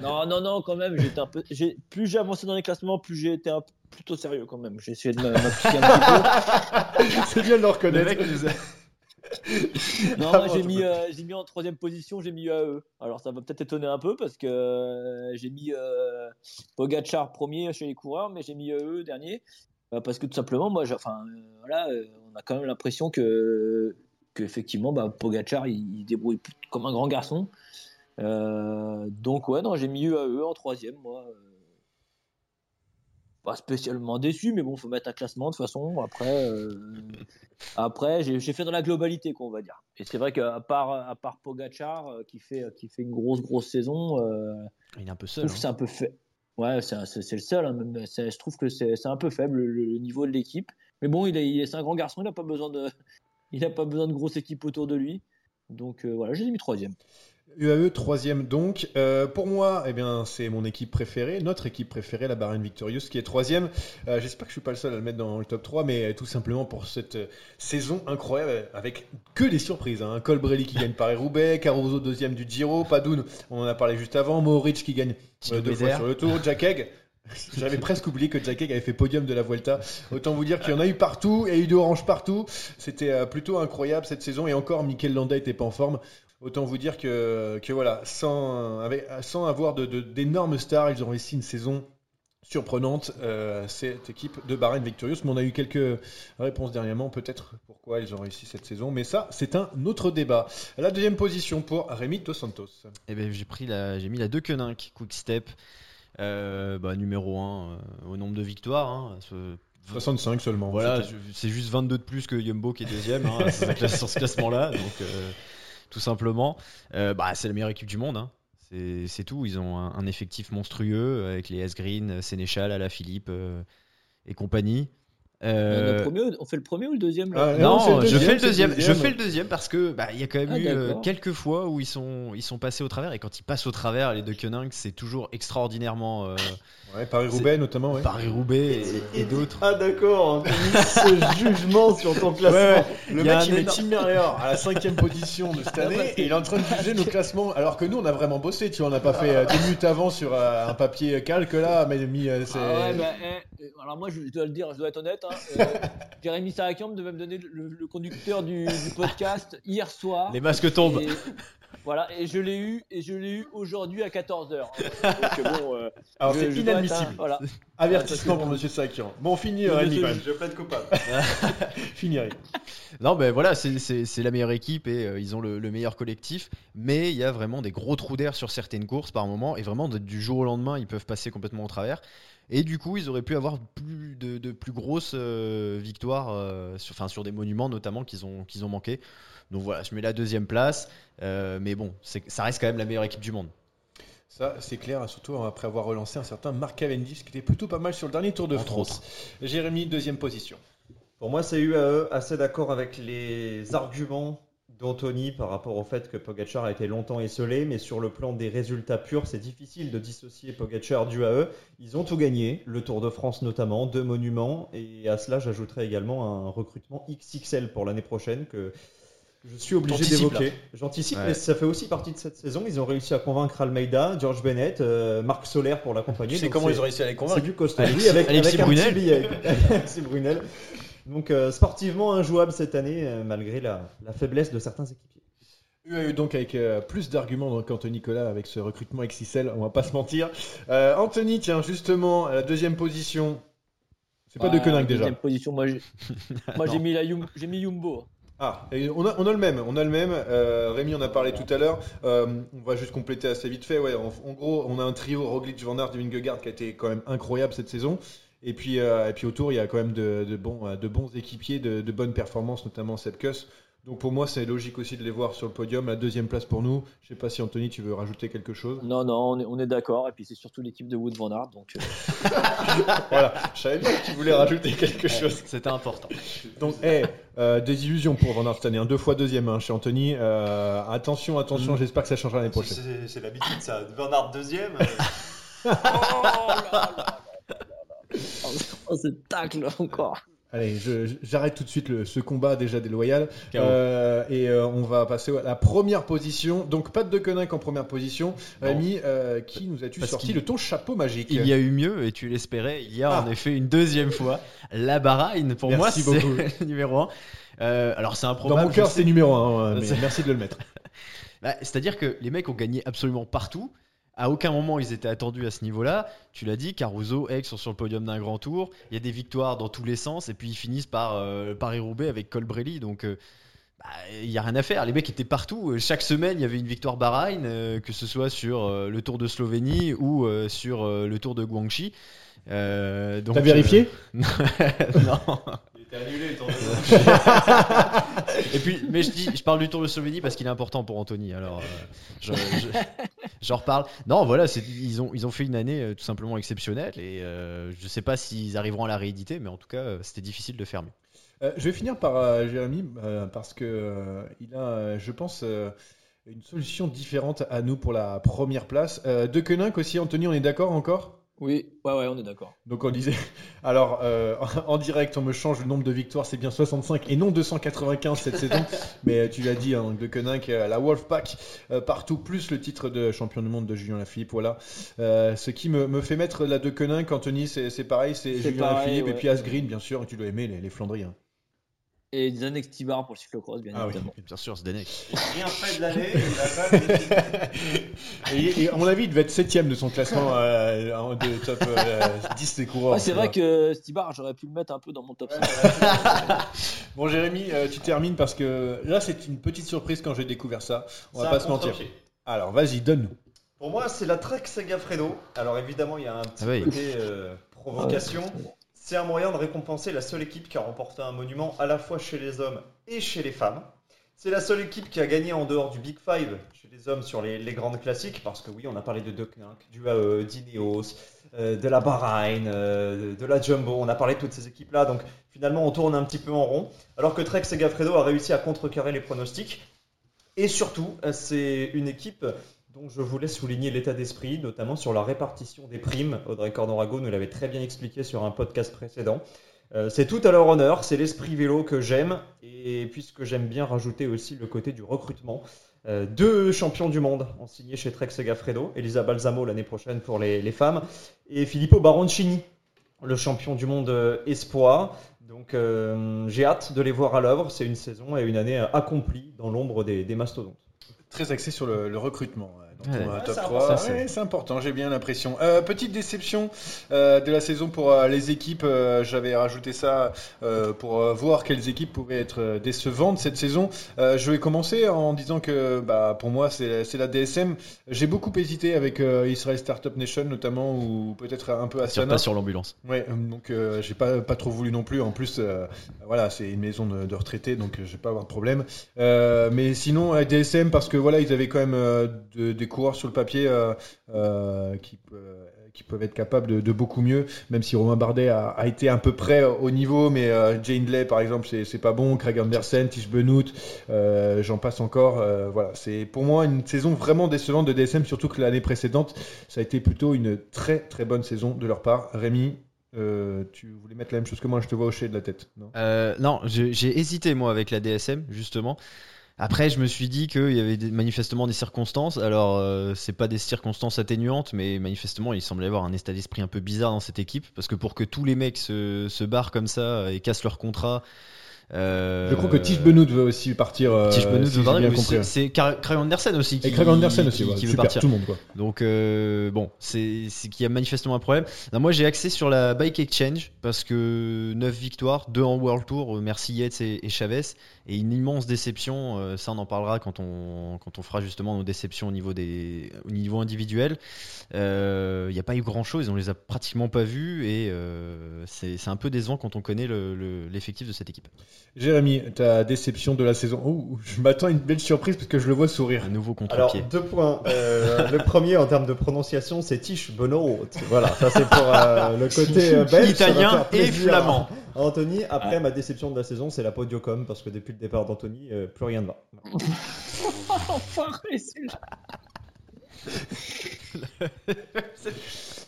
non, non, non, quand même, j'étais un peu. j'ai- Plus j'ai avancé dans les classements, plus j'ai été un peu plutôt sérieux quand même. J'ai essayé de m'a- m'appliquer un petit c'est bien de le reconnaître. Peu. Non, Ah, moi, j'ai mis, peux- euh, j'ai mis en troisième position, j'ai mis UAE. Alors ça va peut-être étonner un peu parce que euh, j'ai mis euh, premier chez les coureurs, mais j'ai mis UAE dernier. Euh, parce que tout simplement, moi, enfin, euh, voilà, euh, on a quand même l'impression que, que effectivement, bah, Pogacar, il, il débrouille comme un grand garçon. Euh, donc ouais, non, j'ai mis UAE en troisième, moi. euh, Pas spécialement déçu, mais bon, faut mettre un classement de toute façon. Après, euh, après, j'ai fait dans la globalité, quoi, on va dire. Et c'est vrai qu'à part, à part Pogacar, euh, qui fait, qui fait une grosse, grosse saison, euh, Il est un peu seul. que c'est un peu fait. Ouais, c'est le seul. hein, c'est- je trouve que c'est un peu faible le, le niveau de l'équipe. Mais bon, il est, il est- c'est un grand garçon. Il n'a pas besoin de, il a pas besoin de grosse équipe autour de lui. Donc euh, voilà, j'ai mis troisième. UAE troisième donc. Euh, pour moi, eh bien, c'est mon équipe préférée, notre équipe préférée, la Bahrain Victorious, qui est troisième. Euh, J'espère que je suis pas le seul à le mettre dans le top 3, mais euh, tout simplement pour cette saison incroyable avec que des surprises. Hein. Colbrelli qui gagne Paris-Roubaix, Caruso deuxième du Giro, Padoun, on en a parlé juste avant, Mohoric qui gagne deux fois sur le tour, Jack Egg. J'avais presque oublié que Jack Egg avait fait podium de la Vuelta. Autant vous dire qu'il y en a eu partout et eu de orange partout. C'était euh, plutôt incroyable cette saison et encore Mikel Landa était pas en forme. Autant vous dire que, voilà, sans, avoir d'énormes stars, ils ont réussi une saison surprenante, euh, cette équipe de Bahreïn Victorious. Mais on a eu quelques réponses dernièrement, peut-être pourquoi ils ont réussi cette saison. Mais ça, c'est un autre débat. La deuxième position pour Rémi Dos Santos. Eh ben, j'ai mis la Deceuninck Quick Step, bah, numéro 1 au nombre de victoires. hein. Ce- 65 seulement. Voilà, c'est juste 22 de plus que Yumbo qui est deuxième hein, sur ce classement-là. Donc, euh, tout simplement, Euh, bah, c'est la meilleure équipe du monde. hein. C'est tout. Ils ont un, un effectif monstrueux avec les S-Green, Sénéchal, Alaphilippe euh, et compagnie. On, Euh, premier on fait le premier ou le deuxième là Ah, non, le je fais le deuxième. Je fais le deuxième parce que bah, il y a quand même Ah, eu euh, quelques fois où ils sont ils sont passés au travers et quand ils passent au travers, les deux Koenig, c'est toujours extraordinairement euh, Ouais, Paris-Roubaix notamment. Ouais. Paris Roubaix et, et d'autres. Ah d'accord, ce jugement sur ton classement. Ouais, Le mec il met Tim à la cinquième position de cette année et il est en train de juger nos classements alors que nous on a vraiment bossé tu vois on n'a pas fait deux minutes avant sur un papier calque là mais mis c'est Ah ouais, bah, eh, alors moi je, je dois le dire, je dois être honnête. Hein, euh, Jérémy Sarakian devait me donner le, le conducteur du, du podcast hier soir. Les masques tombent. Et, voilà, et je l'ai eu, et je l'ai eu aujourd'hui à 14h. Donc bon, euh, alors c'est un- inadmissible voilà. avertissement pour Monsieur Sakian bon on finit euh, Je plaide coupable. Fini, Rémi. Non, mais voilà, c'est- c'est c'est la meilleure équipe et euh, ils ont le, le meilleur collectif. Mais il y a vraiment des gros trous d'air sur certaines courses par moment. Et vraiment, du jour au lendemain, ils peuvent passer complètement au travers. Et du coup, ils auraient pu avoir plus de, de plus grosses euh, victoires euh, sur, enfin, sur des monuments notamment qu'ils ont, qu'ils ont manqué. Donc voilà, je mets la deuxième place. Euh, mais bon, c'est- ça reste quand même la meilleure équipe du monde. Ça, c'est clair, surtout après avoir relancé un certain Mark Cavendish qui était plutôt pas mal sur le dernier Tour de Entre France. Jérémy, deuxième position. Pour moi, c'est UAE assez d'accord avec les arguments d'Anthony par rapport au fait que Pogacar a été longtemps esselé, mais sur le plan des résultats purs, c'est difficile de dissocier Pogacar du AE. Ils ont tout gagné, le Tour de France notamment, deux monuments, et à cela j'ajouterai également un recrutement XXL pour l'année prochaine que je suis obligé d'évoquer. J'anticipe, Ouais. mais ça fait aussi partie de cette saison. Ils ont réussi à convaincre Almeida, George Bennett, euh, Marc Soler pour l'accompagner. Tu sais Donc comment c'est- ils ont réussi à les c'est convaincre du costaud. Alexis- avec, Alexis avec Brunel. Alexis Brunel. Donc euh, sportivement injouable cette année, euh, malgré la, la faiblesse de certains équipiers. UAE donc avec euh, plus d'arguments donc qu'Anthony Nicolas avec ce recrutement XXL, on va pas se mentir. Euh, Anthony, tiens, justement, à la deuxième position. C'est pas de Bah, Koenig déjà. deuxième position, moi j'ai moi, j'ai mis, la Yum- j'ai mis Yumbo. Ah, et on a, on a le même, on a le même. Euh, Rémi en a parlé tout à l'heure. Euh, on va juste compléter assez vite fait. Ouais, en, en gros, on a un trio Roglic, Van Aert, Vingegaard qui a été quand même incroyable cette saison. Et puis, euh, et puis autour, il y a quand même de, de bons, euh, de bons équipiers, de, de bonnes performances, notamment Sepkus. Donc pour moi, c'est logique aussi de les voir sur le podium. La deuxième place pour nous. Je sais pas si Anthony, tu veux rajouter quelque chose. Non, non, on est, on est d'accord. Et puis c'est surtout l'équipe de Wood Van Aert. Donc, euh, voilà, je savais bien que tu voulais rajouter quelque chose. C'était important. Donc, eh, euh, des illusions pour Van Aert cette année. hein. Deux fois deuxième hein, chez Anthony. Euh, attention, attention, j'espère que ça changera l'année prochaine. C'est l'habitude ça. Bernard deuxième. oh là là Oh, ce tacle encore. Allez, j'arrête tout de suite le- ce combat déjà déloyal. Euh, et euh, on va passer à la première position. Donc, pas de Koenig en première position. Rémi, euh, qui nous as-tu sorti de ton chapeau magique Il y a eu mieux et tu l'espérais. Il y a Ah. en effet une deuxième fois la Bahreïn. Pour moi, c'est le numéro un. Euh, alors c'est Dans improbable. mon cœur, c'est numéro 1, mais C'est- merci de le mettre. Bah, C'est-à-dire que les mecs ont gagné absolument partout. À aucun moment ils étaient attendus à ce niveau-là. Tu l'as dit, Caruso, Egg sont sur le podium d'un grand tour. Il y a des victoires dans tous les sens et puis ils finissent par euh, Paris-Roubaix avec Colbrelli. Donc euh, bah, il n'y a rien à faire. Les mecs étaient partout. Euh, Chaque semaine il y avait une victoire Bahreïn, euh, que ce soit sur euh, le Tour de Slovénie ou euh, sur euh, le Tour de Guangxi. Euh, donc, T'as vérifié euh, Non. Il était annulé le tour Et puis, mais je dis, je parle du Tour de Slovénie parce qu'il est important pour Anthony. Alors, euh, je- je- j'en reparle. Non, voilà, ils ont, ils ont fait une année euh, tout simplement exceptionnelle et euh, je sais pas s'ils arriveront à la rééditer, mais en tout cas, c'était difficile de. Euh, je vais finir par euh, Jérémy, parce que il a, je pense, une solution différente à nous pour la première place. De Koenig aussi, Anthony, on est d'accord encore? Oui, ouais, ouais, on est d'accord. Donc on disait, alors euh, en direct on me change le nombre de victoires, c'est bien 65 et non 295 cette saison, mais euh, tu l'as dit, hein, de Koenig, euh, la Wolfpack euh, partout, plus le titre de champion du monde de Julien Lafilippe, voilà. Euh, ce qui me, me fait mettre la de Koenig, Anthony, c'est c'est pareil, c'est Julien pareil, Lafilippe et puis Asgreen, bien sûr, tu dois aimer les, les Flandriens. Et Zanex Tibar pour le cyclocross, bien Ah oui. évidemment. Bien sûr, Zdenek. Rien fait de l'année. Il a Et, et à mon avis, il devait être septième de son classement euh, de top euh, 10 des coureurs. Ouais, c'est vrai vois. que Stibar, j'aurais pu le mettre un peu dans mon top 5. Bon, Jérémy, euh, tu termines parce que là, c'est une petite surprise quand j'ai découvert ça. On va C'est pas se mentir. Alors, vas-y, donne-nous. Pour moi, c'est la Trek Segafredo. Alors évidemment, il y a un petit Ah oui. côté euh, provocation. C'est un moyen de récompenser la seule équipe qui a remporté un monument à la fois chez les hommes et chez les femmes. C'est la seule équipe qui a gagné en dehors du Big Five chez les hommes sur les, grandes classiques, parce que oui, on a parlé de Duck du AE, d'Ineos, euh, de la Bahreïn, euh, de la Jumbo, on a parlé de toutes ces équipes-là, donc finalement on tourne un petit peu en rond, alors que Trek Segafredo a réussi à contrecarrer les pronostics. Et surtout, euh, c'est une équipe dont je voulais souligner l'état d'esprit, notamment sur la répartition des primes. Audrey Cornorago nous l'avait très bien expliqué sur un podcast précédent. Euh, c'est tout à leur honneur, c'est l'esprit vélo que j'aime, et puisque j'aime bien rajouter aussi le côté du recrutement. Euh, deux champions du monde ont signé chez Trek Segafredo, Elisa Balsamo l'année prochaine pour les, femmes, et Filippo Baroncini, le champion du monde euh, espoir. Donc j'ai hâte de les voir à l'œuvre, c'est une saison et une année accomplie dans l'ombre des, des mastodontes. Très axé sur le, recrutement. Euh, Ouais. top c'est 3. important, c'est j'ai bien l'impression. Euh, petite déception euh, de la saison pour euh, les équipes. euh, J'avais rajouté ça euh, pour euh, voir quelles équipes pouvaient être euh, décevantes cette saison. Euh, je vais commencer en disant que bah, pour moi, c'est c'est la DSM. J'ai beaucoup hésité avec euh, Israel Startup Nation notamment, ou peut-être un peu Tire Astana. pas sur l'ambulance. Ouais, donc euh, j'ai pas, pas trop voulu non plus. En plus, euh, voilà, c'est une maison de, de retraités, donc je vais pas avoir de problème. Euh, mais sinon, euh, DSM, parce que voilà, ils avaient quand même euh, de- des coureurs sur le papier euh, euh, qui, euh, qui peuvent être capables de, beaucoup mieux, même si Romain Bardet a, été à peu près au niveau, mais Jane Lay, par exemple, c'est pas bon. Craig Andersen, Tish Benoît, euh, j'en passe encore. voilà, c'est pour moi une saison vraiment décevante de DSM, surtout que l'année précédente, ça a été plutôt une très très bonne saison de leur part. Rémi, tu voulais mettre la même chose que moi, je te vois hocher de la tête. Non? J'ai hésité moi avec la DSM justement. Après, je me suis dit qu'il y avait des- manifestement des circonstances. Alors, euh, c'est pas des circonstances atténuantes, mais manifestement, il semblait y avoir un état d'esprit un peu bizarre dans cette équipe. Parce que pour que tous les mecs se, se barrent comme ça et cassent leur contrat. euh, Je crois que Tish Benoît veut aussi partir. euh, Tish Benoît si veut c'est- Craig Andersen aussi qui, Et Craig Andersen aussi, qui- ouais, qui veut super, partir. tout le monde quoi. Donc euh, bon, c'est qu'il y a manifestement un problème. Non, moi j'ai axé sur la Bike Exchange parce que 9 victoires, 2 en World Tour, euh, merci Yates et, et Chavez, et une immense déception, euh, ça on en parlera quand on, quand on fera justement nos déceptions au niveau, des, au niveau individuel. Euh, Il n'y a pas eu grand chose, on les a pratiquement pas vus et euh, c'est c'est un peu décevant quand on connaît le- le- l'effectif de cette équipe. Jérémy, ta déception de la saison. Oh, je m'attends à une belle surprise parce que je le vois sourire. Un nouveau Alors, contre-pied. deux points. Euh, le premier, en termes de prononciation, c'est Tish Benoît. Voilà, ça c'est pour euh, le côté euh, belge. Italien et flamand. Anthony, après Ah. ma déception de la saison, c'est la podiocom, parce que depuis le départ d'Anthony, euh, plus rien ne va. Enfoiré, celui-là.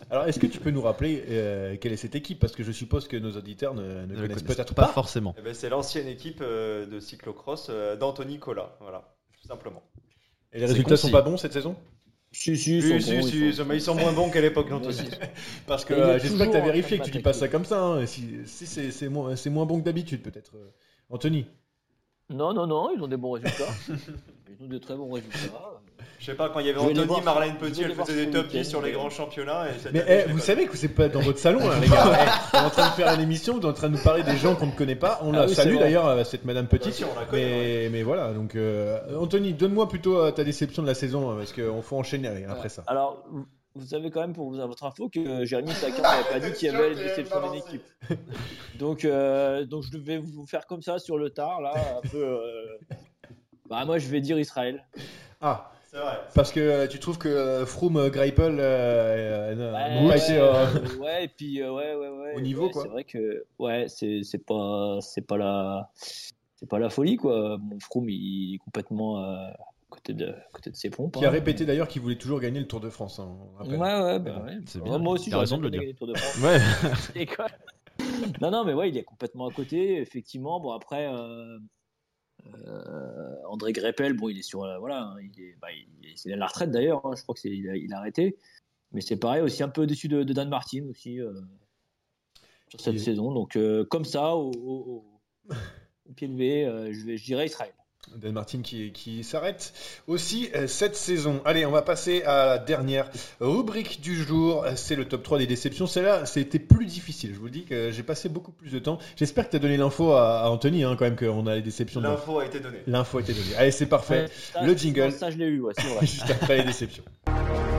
Alors, est-ce que tu peux nous rappeler euh, quelle est cette équipe? Parce que je suppose que nos auditeurs ne, ne connaissent connaissent peut-être pas pas. forcément. Eh ben, c'est l'ancienne équipe euh, de cyclocross euh, d'Anthony Collat, voilà, tout simplement. Et les résultats sont concis. pas bons cette saison? Si, si, ils Si, sont si, bons, si, ils sont- mais ils sont moins bons qu'à l'époque d'Anthony. aussi. Parce que euh, j'espère que tu as vérifié que tu dis pas ça comme ça. hein. Si, si c'est c'est moins, c'est moins bon que d'habitude, peut-être. euh. Anthony Non, non, non, ils ont des bons résultats. ils ont des très bons résultats. Je sais pas, quand il y avait Anthony, voir- Marlène Petit, elle faisait des top week-end, 10 sur les grands championnats. Et Mais année, eh, vous pas savez que c'est pas dans votre salon, hein, les gars. On est en train de faire une émission, on est en train de nous parler des gens qu'on ne connaît pas. On Ah la oui, salue d'ailleurs, cette Madame Bah, Petite. si, on la connaît, mais, mais voilà, donc euh, Anthony, donne-moi plutôt euh, ta déception de la saison, euh, parce qu'on faut enchaîner après ça. Alors, vous- savez quand même, pour vous- votre info, que Jérémy Sakin n'avait pas dit qu'il y avait une déception d'une équipe. Donc, euh, donc, je vais vous faire comme ça sur le tard, là, un peu. euh, Bah, moi, je vais dire Israël. Ah, C'est vrai. parce que euh, tu trouves que euh, Froome, euh, Greipel euh, Ouais, n'ont pas ouais, été. euh, ouais, et puis, euh, ouais, ouais, ouais. Au niveau, ouais, quoi. C'est vrai que, ouais, c'est c'est pas, c'est pas la, c'est pas la folie, quoi. Mon Froome, il est complètement euh, à côté de, à côté de ses pompes. Qui a hein. répété d'ailleurs qu'il voulait toujours gagner le Tour de France. hein, on. Ouais, ouais, bah ouais. C'est Ouais, bien. Moi aussi, T'as raison de le dire. gagné le Tour de France. Ouais. Et quoi? Non, non, mais ouais, il est complètement à côté, effectivement. Bon, après, euh, André Greppel, bon, il est sur. euh, voilà, hein, il est, bah, il est, c'est à la retraite d'ailleurs, hein, je crois que c'est, il, a, il a arrêté. Mais c'est pareil, aussi un peu au-dessus de, de Dan Martin aussi, euh, sur cette saison. Donc, euh, comme ça, au, au- au- au pied levé, euh, je, vais, je dirais Israël. Dan Martin qui, qui s'arrête aussi euh, cette saison. Allez, on va passer à la dernière rubrique du jour. C'est le top 3 des déceptions. Celle-là, c'était plus difficile. Je vous le dis que j'ai passé beaucoup plus de temps. J'espère que tu as donné l'info à, Anthony, hein, quand même, qu'on a les déceptions. de- L'info a été donnée. L'info a été donnée. Allez, c'est parfait. Ça, Le jingle. Ça, je l'ai eu, ouais, vrai. Juste après les déceptions.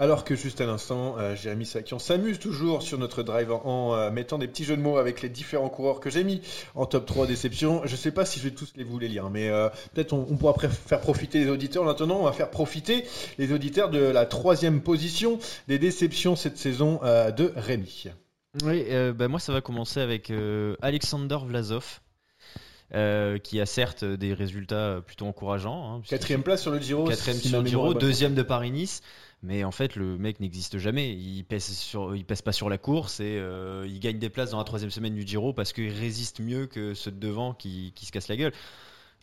Alors que juste à l'instant, euh, Jérémy Sakian s'amuse toujours sur notre drive en, euh, mettant des petits jeux de mots avec les différents coureurs que j'ai mis en top 3 déception. Je sais pas si je vais tous les vous les lire, mais euh, peut-être on, on pourra faire profiter les auditeurs. Maintenant, on va faire profiter les auditeurs de la troisième position des déceptions cette saison de Rémi. Oui, bah, moi ça va commencer avec Alexander Vlasov, euh, qui a certes des résultats plutôt encourageants. hein, Quatrième place sur le Giro. quatrième sur le deuxième de Paris-Nice. Mais en fait, le mec n'existe jamais. Il pèse, sur, il pèse pas sur la course et euh, il gagne des places dans la troisième semaine du Giro parce qu'il résiste mieux que ceux de devant qui, qui se cassent la gueule.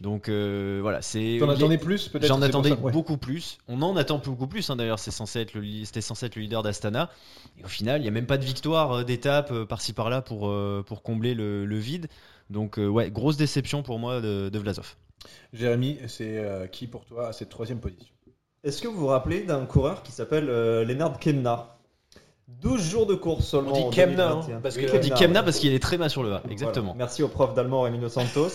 Donc euh, voilà, c'est. T'en attendais plus peut-être? J'en attendais ça, ouais. beaucoup plus. On en attend beaucoup plus. hein, D'ailleurs, c'est censé être le, li- c'était censé être le leader d'Astana. Et au final, il n'y a même pas de victoire euh, d'étape par-ci par-là pour, pour combler le, le vide. Donc, euh, ouais, grosse déception pour moi de, de Vlasov. Jérémy, c'est euh, qui pour toi à cette troisième position? Est-ce que vous vous rappelez d'un coureur qui s'appelle euh, Lennart Kemna? 12 jours de course seulement. On dit en Kemna, 2021. hein, parce Oui, que- On dit Kemna parce qu'il est très bas sur le A. Exactement. Voilà. Merci au prof d'allemand Emino Santos.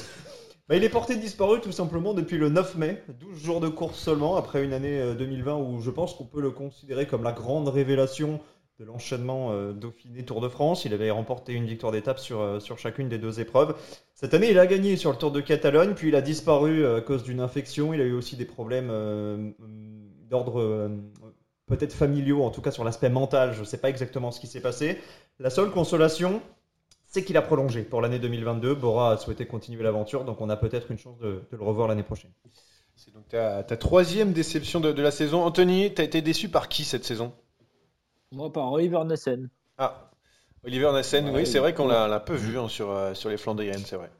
Bah, il est porté disparu tout simplement depuis le 9 mai, 12 jours de course seulement, après une année euh, 2020 où je pense qu'on peut le considérer comme la grande révélation de l'enchaînement euh, Dauphiné Tour de France. Il avait remporté une victoire d'étape sur, euh, sur chacune des deux épreuves. Cette année, il a gagné sur le Tour de Catalogne, puis il a disparu euh, à cause d'une infection. Il a eu aussi des problèmes euh, d'ordre peut-être familiaux, en tout cas sur l'aspect mental. Je ne sais pas exactement ce qui s'est passé. La seule consolation, c'est qu'il a prolongé pour l'année 2022. Bora a souhaité continuer l'aventure, donc on a peut-être une chance de, le revoir l'année prochaine. C'est donc ta, ta troisième déception de, de la saison. Anthony, t'as été déçu par qui cette saison? Moi, par Oliver Nessen. Ah, Oliver Nassen, Ouais, oui, c'est vrai qu'on l'a l'a peu vu hein, sur, euh, sur les Flandriennes, c'est vrai.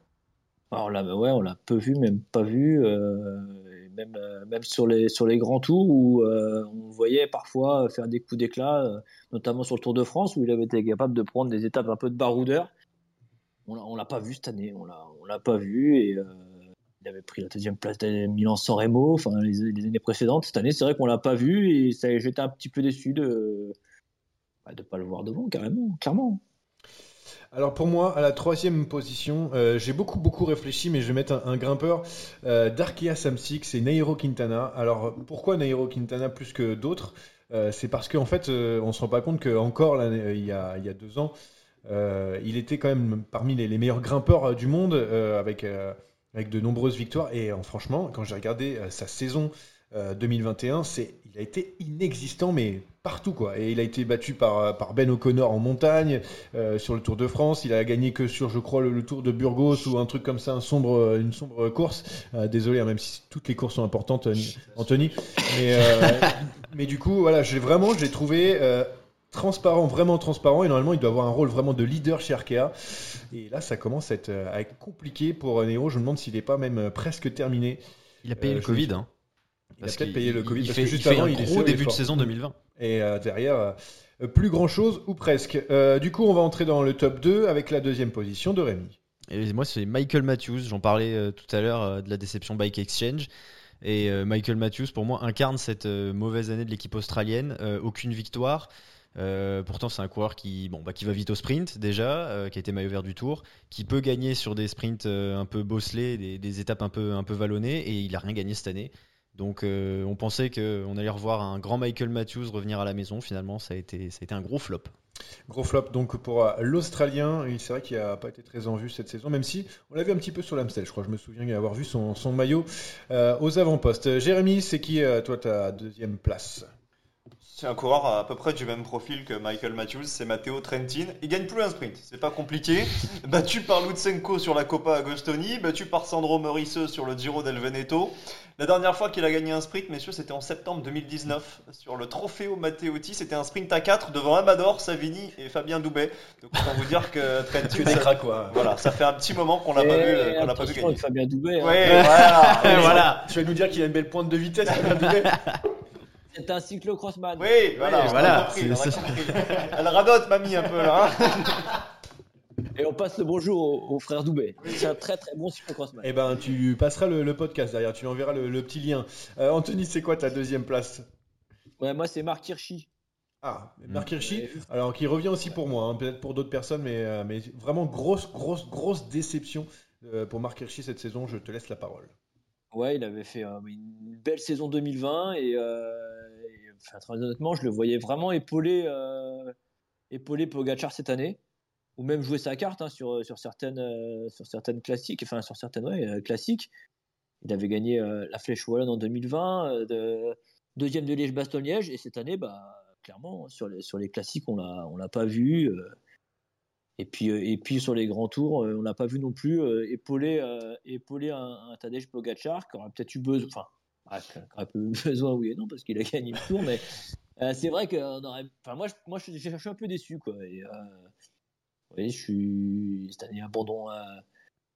Alors là, bah ouais, on l'a peu vu, même pas vu, euh, et même, euh, même sur les, sur les grands tours où euh, on voyait parfois faire des coups d'éclat, notamment sur le Tour de France où il avait été capable de prendre des étapes un peu de baroudeur. On l'a- on l'a pas vu cette année, on l'a on l'a pas vu et il avait pris la deuxième place de Milan-San Remo, enfin les, les années précédentes. Cette année, c'est vrai qu'on l'a pas vu et ça, j'étais un petit peu déçu de bah, de pas le voir devant, carrément, clairement. Alors pour moi, à la troisième position, euh, j'ai beaucoup beaucoup réfléchi, mais je vais mettre un, grimpeur euh, d'Arkea Samsic, c'est Nairo Quintana. Alors pourquoi Nairo Quintana plus que d'autres? Euh, C'est parce qu'en fait, euh, on se rend pas compte que encore là, il y a, il y a deux ans, il était quand même parmi les, meilleurs grimpeurs du monde, avec avec de nombreuses victoires. Et franchement, quand j'ai regardé sa saison euh, 2021, c'est, il a été inexistant, mais partout quoi. Et il a été battu par, euh, par Ben O'Connor en montagne, euh, sur le Tour de France. Il a gagné que sur, je crois, le, le Tour de Burgos ou un truc comme ça, un sombre, euh, une sombre course. Euh, désolé, hein, même si toutes les courses sont importantes, Anthony. Mais, euh, mais du coup, voilà, j'ai vraiment, j'ai trouvé. transparent, vraiment transparent, et normalement il doit avoir un rôle vraiment de leader chez Arkea. Et là, ça commence à être, à être compliqué pour Nero. Je me demande s'il n'est pas même presque terminé. Il a payé le Covid. hein. Il a Parce peut-être qu'il- payé le il- Covid Il parce fait, que juste il fait avant, un il est début de saison 2020. Et euh, derrière, euh, plus grand chose ou presque. Euh, du coup, on va entrer dans le top 2 avec la deuxième position de Rémi. Et moi, c'est Michael Matthews. J'en parlais tout à l'heure de la déception Bike Exchange. Et Michael Matthews, pour moi, incarne cette mauvaise année de l'équipe australienne. Aucune victoire. Pourtant, c'est un coureur qui, bon, bah, qui va vite au sprint déjà, qui a été maillot vert du tour, qui peut gagner sur des sprints un peu bosselés, des, étapes un peu, un peu vallonnées, et il a rien gagné cette année. Donc, euh, on pensait qu'on allait revoir un grand Michael Matthews revenir à la maison. Finalement, ça a été, ça a été un gros flop. Gros flop donc pour euh, l'Australien. C'est vrai qu'il n'a pas été très en vue cette saison, même si on l'a vu un petit peu sur l'Amstel. Je crois, je me souviens d'avoir vu son, maillot euh, aux avant-postes. Jérémy, c'est qui, toi, ta deuxième place? C'est un coureur à peu près du même profil que Michael Matthews, c'est Matteo Trentin. Il gagne plus un sprint, c'est pas compliqué. battu par Lutsenko sur la Coppa Agostoni, battu par Sandro Moriseux sur le Giro del Veneto. La dernière fois qu'il a gagné un sprint, messieurs, c'était en septembre 2019 sur le Trofeo Matteotti. C'était un sprint à 4 devant Amador, Savini et Fabien Doubet. Donc autant vous dire que Trentin, ça, quoi. voilà, ça fait un petit moment qu'on l'a pas vu, euh, qu'on l'a pas vu gagner. Fabien Doubet. hein. Ouais, voilà. voilà. Tu vas nous dire qu'il a une belle pointe de vitesse. Fabien Doubet C'est un cyclocrossman. Oui, voilà, compris. Elle radote, mamie, un peu là. hein. Et on passe le bonjour au, au frère Doubet. C'est un très très bon cyclocrossman. Eh ben, tu passeras le, le podcast derrière. Tu lui enverras le, le petit lien. Euh, Anthony, c'est quoi ta deuxième place? Ouais, moi c'est Marc Hirschi. Ah, Marc Hirschi. Alors, qui revient aussi pour moi, hein, peut-être pour d'autres personnes, mais, euh, mais vraiment grosse, grosse, grosse déception euh, pour Marc Hirschi cette saison. Je te laisse la parole. Ouais, il avait fait euh, une belle saison 2020 et, euh, et, très honnêtement, je le voyais vraiment épauler, euh, épauler Pogacar cette année, ou même jouer sa carte hein, sur, sur, certaines, euh, sur certaines classiques, enfin sur certaines euh, classiques. Il avait gagné euh, la Flèche Wallonne en 2020, euh, de, deuxième de Liège-Bastogne-Liège, et cette année, bah, clairement, sur les, classiques, on l'a, on l'a pas vu. euh, et puis, euh, sur les grands tours, euh, on n'a pas vu non plus euh, épauler, euh, épauler un, un Tadej Pogacar qui aurait peut-être eu besoin, qui aurait peu eu besoin, oui et non, parce qu'il a gagné le tour, mais euh, c'est vrai qu'on aurait. Enfin, moi, je, moi, je, suis un peu déçu, quoi. Et, euh, je suis cette année abandon. Euh,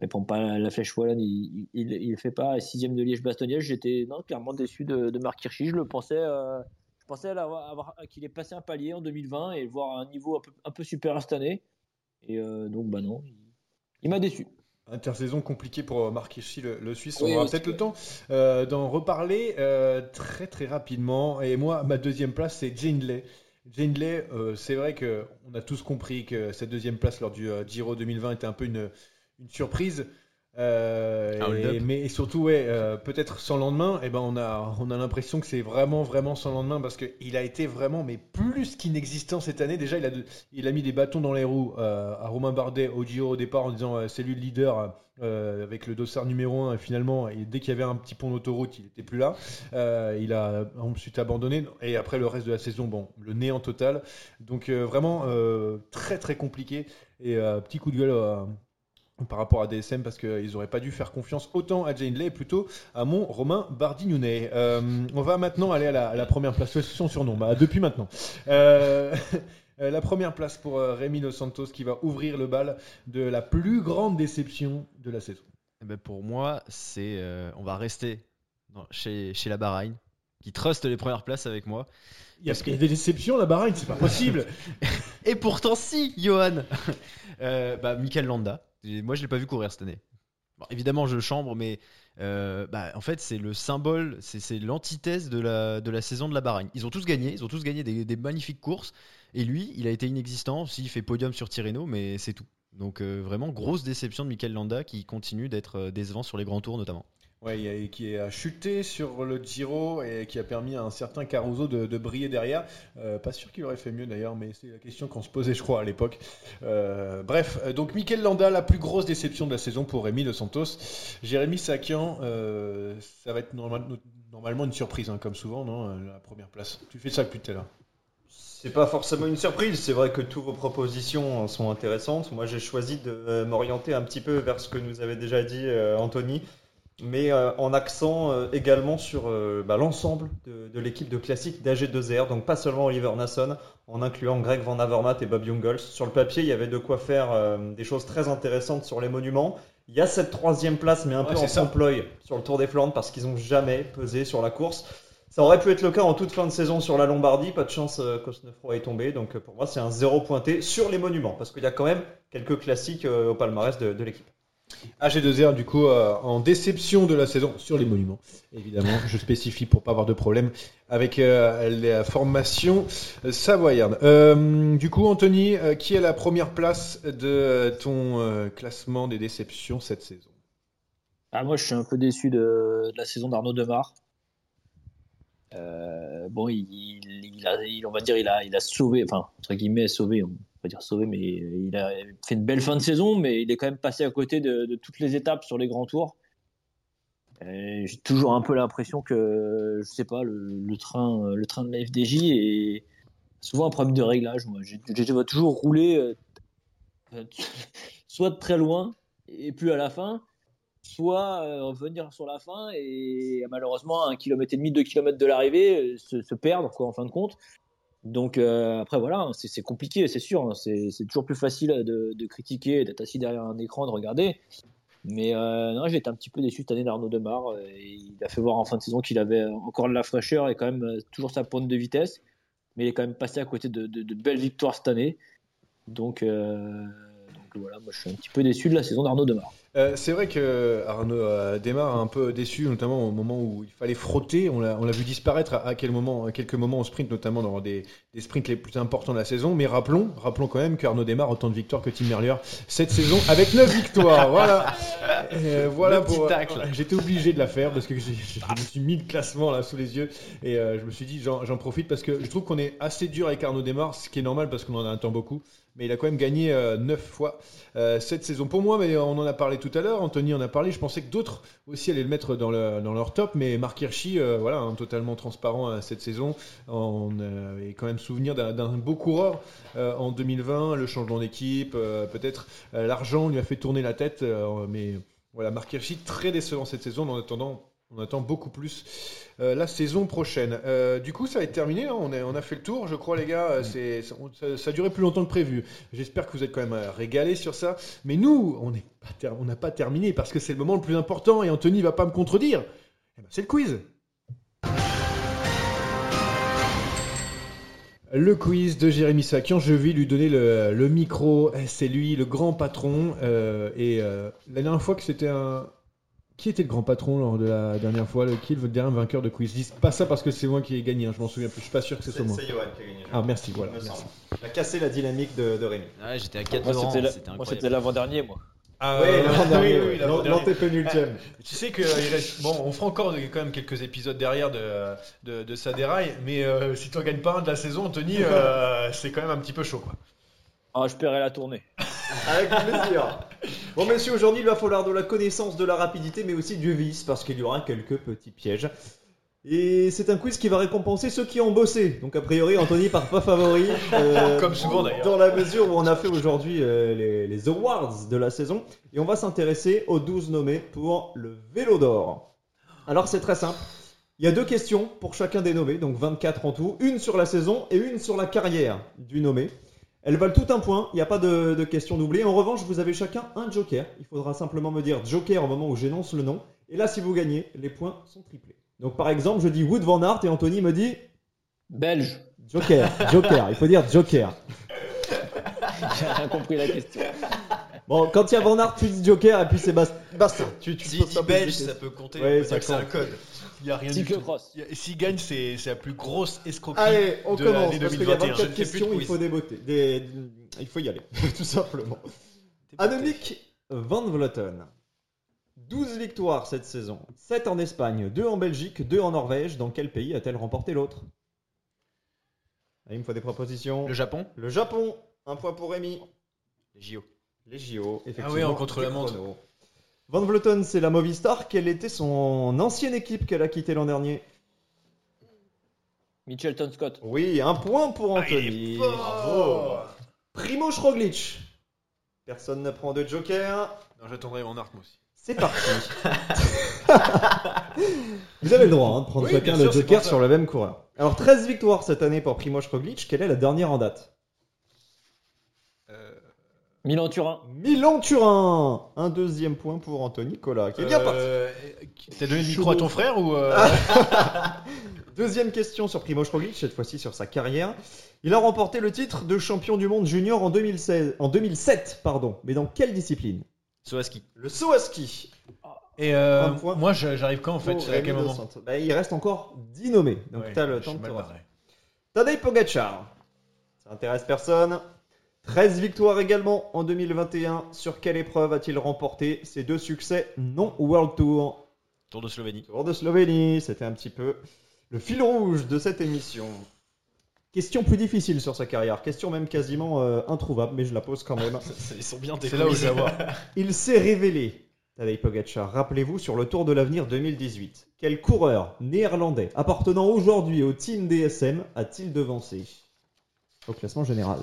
répond pas à la flèche wallonne, il, il, il, fait pas sixième de Liège-Bastogne. J'étais non clairement déçu de, de Marc Hirschi. Je le pensais, euh, je pensais qu'il ait passé un palier en 2020 et voir un niveau un peu, un peu supérieur cette année. Et donc bah non, il m'a déçu. Intersaison compliquée pour Marc Hirschi, le, le Suisse. Oui, On aura peut-être le temps euh, d'en reparler euh, très très rapidement. Et moi, ma deuxième place, c'est Jane Lay. Jane Lay, euh, c'est vrai que on a tous compris que cette deuxième place lors du euh, Giro 2020 était un peu une, une surprise. Euh, Un et- mais surtout, ouais, euh, peut-être sans lendemain, et ben on a, on a l'impression que c'est vraiment, vraiment sans lendemain parce qu'il a été vraiment, mais plus qu'inexistant cette année. Déjà, il a, il a mis des bâtons dans les roues euh, à Romain Bardet au Giro au départ en disant c'est lui le leader avec le dossard numéro 1. Et finalement, et dès qu'il y avait un petit pont d'autoroute, il n'était plus là. Il a ensuite abandonné. Et après, le reste de la saison, bon, le néant total. Donc, vraiment très, très compliqué. Et petit coup de gueule. Par rapport à DSM parce qu'ils n'auraient pas dû faire confiance autant à Jane Lay plutôt à mon Romain Bardignounet. Euh, on va maintenant aller à la, à la première place, son surnom, bah, depuis maintenant. Euh, euh, la première place pour Rémi Dos Santos qui va ouvrir le bal de la plus grande déception de la saison. Eh ben, pour moi, c'est euh, on va rester dans- chez, chez la Bahreïn, qui trust les premières places avec moi. Il y a, il y a des déceptions, la Bahreïn, c'est pas possible. Et pourtant, si, Johan euh, bah, Michael Landa. Moi, je l'ai pas vu courir cette année. Évidemment, je chambre, mais euh, bah, en fait, c'est le symbole, c'est l'antithèse de la, saison de la Bahreïn. Ils ont tous gagné, ils ont tous gagné des, des magnifiques courses. Et lui, il a été inexistant. S'il fait podium sur Tirreno, mais c'est tout. Donc, euh, vraiment, grosse déception de Michael Landa qui continue d'être euh, décevant sur les grands tours, notamment. Ouais, qui a chuté sur le Giro et qui a permis à un certain Caruso de, briller derrière. Euh, pas sûr qu'il aurait fait mieux d'ailleurs, mais c'est la question qu'on se posait, je crois, à l'époque. Euh, bref, euh, donc Mikel Landa, la plus grosse déception de la saison pour Rémi De Santos. Jérémy Sakian, ça va être normal- normalement une surprise, hein, comme souvent, non La première place. Tu fais ça depuis tout à l'heure. C'est pas forcément une surprise, c'est vrai que toutes vos propositions sont intéressantes. Moi j'ai choisi de m'orienter un petit peu vers ce que nous avait déjà dit Anthony, mais euh, en accent euh, également sur euh, bah, l'ensemble de, de l'équipe de classique d'AG2R, donc pas seulement Oliver Nasson, en incluant Greg Van Avermaet et Bob Jungels. Sur le papier, il y avait de quoi faire euh, des choses très intéressantes sur les monuments. Il y a cette troisième place, mais un Ouais, peu en trompe-l'œil sur le Tour des Flandres parce qu'ils n'ont jamais pesé sur la course. Ça aurait pu être le cas en toute fin de saison sur la Lombardie, pas de chance euh, Cosnefroy est tombé, donc pour moi c'est un zéro pointé sur les monuments, parce qu'il y a quand même quelques classiques euh, au palmarès de, de l'équipe. AG2R, du coup, euh, en déception de la saison sur les monuments, évidemment. je spécifie pour pas avoir de problème avec euh, la formation savoyarde. Euh, du coup, Anthony, qui est la première place de ton classement des déceptions cette saison? Ah, moi, je suis un peu déçu de, la saison d'Arnaud Demar. Bon, il, a, on va dire, il a, il a sauvé, enfin, entre guillemets, sauvé, dire sauvé, mais il a fait une belle fin de saison, mais il est quand même passé à côté de, toutes les étapes sur les grands tours. J'ai toujours un peu l'impression que, je sais pas, le, train, le train de la FDJ est souvent un problème de réglage. Moi, je, vois toujours rouler, euh, soit de très loin et plus à la fin, soit euh, revenir sur la fin et malheureusement un kilomètre et demi, deux kilomètres de l'arrivée, se perdre quoi en fin de compte. Donc euh, après voilà, hein, c'est compliqué, c'est sûr. hein, c'est toujours plus facile de, critiquer, d'être assis derrière un écran, de regarder. Mais euh, non, j'ai été un petit peu déçu cette année d'Arnaud Demar. euh, il a fait voir en fin de saison qu'il avait encore de la fraîcheur et quand même toujours sa pointe de vitesse. Mais il est quand même passé à côté de, belles victoires cette année. Donc, donc voilà, moi je suis un petit peu déçu de la saison d'Arnaud Demar. Euh, c'est vrai que Arnaud euh, démarre un peu déçu, notamment au moment où il fallait frotter. On l'a vu disparaître à, à quel moment, à quelques moments en sprint, notamment dans des, des sprints les plus importants de la saison. Mais rappelons, rappelons quand même qu'Arnaud démarre autant de victoires que Tim Merlier cette saison avec 9 victoires. Voilà. Euh, voilà Le pour. J'étais obligé de la faire parce que je me suis mis le classement là sous les yeux et euh, je me suis dit j'en profite parce que je trouve qu'on est assez dur avec Arnaud Desmar, ce qui est normal parce qu'on en attend beaucoup. Mais il a quand même gagné 9 fois euh, cette saison. Pour moi, mais on en a parlé tout à l'heure, Anthony en a parlé, je pensais que d'autres aussi allaient le mettre dans, dans leur top, mais Marc Hirschi, euh, voilà, hein, totalement transparent euh, cette saison. On euh, est quand même souvenir d'un beau coureur euh, en 2020, le changement d'équipe, euh, peut-être euh, l'argent lui a fait tourner la tête, euh, mais voilà, Marc Hirschi très décevant cette saison. En attendant, on attend beaucoup plus euh, la saison prochaine. Euh, du coup, ça va être terminé. hein. On, a, on a fait le tour, je crois, les gars. Euh, c'est- ça, a duré plus longtemps que prévu. J'espère que vous êtes quand même régalés sur ça. Mais nous, on n'a pas terminé parce que c'est le moment le plus important et Anthony va pas me contredire. Eh ben, c'est le quiz. Le quiz de Jérémy Sakian, je vais lui donner le, le micro. Eh, C'est lui, le grand patron. Euh, et euh, la dernière fois que c'était un. Qui était le grand patron lors de la dernière fois le, Qui est le dernier vainqueur de quiz Dis pas ça parce que c'est moi qui ai gagné, hein, je m'en souviens plus. Je suis pas sûr que ce soit C'est moi. c'est Johan qui a gagné. Ah, merci, voilà. Il me merci. semble. Il a cassé la dynamique de, de Rémi. Ouais, j'étais à 4 Moi, c'était la- moi, c'était l'avant-dernier, moi. Ah, oui, euh, l'avant-dernier. oui, oui, l'avant-dernier. L'antépénultième. Tu sais qu'il reste. Bon, on fera encore quand même quelques épisodes derrière de, de, de sa déraille, mais euh, si tu en gagnes pas un de la saison, Anthony, euh, c'est quand même un petit peu chaud, quoi. Ah, je paierai la tournée. Avec plaisir. Bon, messieurs, aujourd'hui, il va falloir de la connaissance, de la rapidité, mais aussi du vice, parce qu'il y aura quelques petits pièges. Et c'est un quiz qui va récompenser ceux qui ont bossé. Donc, a priori, Anthony part pas favori. euh, Comme souvent, d'ailleurs. Dans la mesure où on a fait aujourd'hui euh, les, les awards de la saison. Et on va s'intéresser aux 12 nommés pour le vélo d'or. Alors, c'est très simple. Il y a deux questions pour chacun des nommés, donc 24 en tout. Une sur la saison et une sur la carrière du nommé. Elles valent tout un point, il n'y a pas de, de questions doublées. En revanche, vous avez chacun un joker. Il faudra simplement me dire joker au moment où j'énonce le nom. Et là, si vous gagnez, les points sont triplés. Donc par exemple, je dis Wood Van Aert et Anthony me dit Belge. joker, joker. Il faut dire joker. J'ai rien compris la question. Bon, quand il y a Van Aert, tu dis joker et puis c'est basta. basta. Tu, tu dit de belge, ça peut compter. Ouais, ça c'est un code. Il n'y a rien du tout. Cyclocross. Y S'il gagne, c'est la plus grosse escroquerie. Allez, on de commence l'année parce qu'il y a 2021. 24 Je ne fais plus de questions, il faut déboter. Des... Il faut y aller, tout simplement. Annemiek van Vleuten. 12 victoires cette saison. 7 en Espagne, 2 en Belgique, 2 en Norvège. Dans quel pays a-t-elle remporté l'autre? Ah, Il me faut des propositions. Le Japon Le Japon, un point pour Rémi. Les JO. Les JO, effectivement. Ah oui, en contre-la-montre. Van Vleuten, c'est la Movistar. Quelle était son ancienne équipe qu'elle a quittée l'an dernier? Mitchelton Scott. Oui, un point pour Ah, Anthony. Bravo. Primo Roglic. Personne ne prend de joker. Non, j'attendrai mon arc, moi aussi. C'est parti. Vous avez le droit hein, de prendre Oui, chacun le sûr, joker sur le même coureur. Alors 13 victoires cette année pour Primoz Roglic. Quelle est la dernière en date? Milan-Turin. Milan-Turin. Un deuxième point pour Anthony Cola, qui est bien parti. euh, T'as donné le micro à ton frère ou euh, Deuxième question sur Primoz Roglic, cette fois-ci sur sa carrière. Il a remporté le titre de champion du monde junior en, 2016, en 2007, pardon. Mais dans quelle discipline? Saut à ski. Le saut à ski. Et euh, moi, j'arrive quand en fait À quel moment? Santos. Bah, Il reste encore 10 nommés, donc Ouais, le temps de te. Tadej Pogacar. Ça intéresse personne. 13 victoires également en 2021. Sur quelle épreuve a-t-il remporté ses deux succès non World Tour? Tour de Slovénie. Tour de Slovénie, c'était un petit peu le fil rouge de cette émission. Question plus difficile sur sa carrière, question même quasiment euh, introuvable, mais je la pose quand même. Ils sont bien C'est là où je. Il s'est révélé, Tadej Pogacar, rappelez-vous, sur le Tour de l'Avenir 2018. Quel coureur néerlandais appartenant aujourd'hui au team DSM a-t-il devancé? Au classement général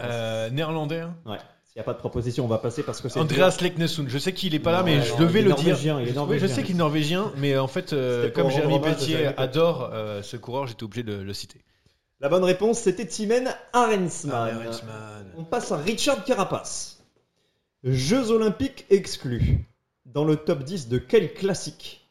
Euh, néerlandais. hein. Ouais. S'il n'y a pas de proposition, on va passer parce que c'est. Andreas Leknesund. Je sais qu'il est pas là, Non, mais je non, devais il est le dire. norvégien, il est Oui, je norvégien. sais qu'il est norvégien, mais en fait, euh, comme Jérémy Pelletier adore euh, ce coureur, j'étais obligé de le citer. La bonne réponse, c'était Timen Arensman. Arensman. On passe à Richard Carapace. Jeux olympiques exclus. Dans le top 10 de quel classique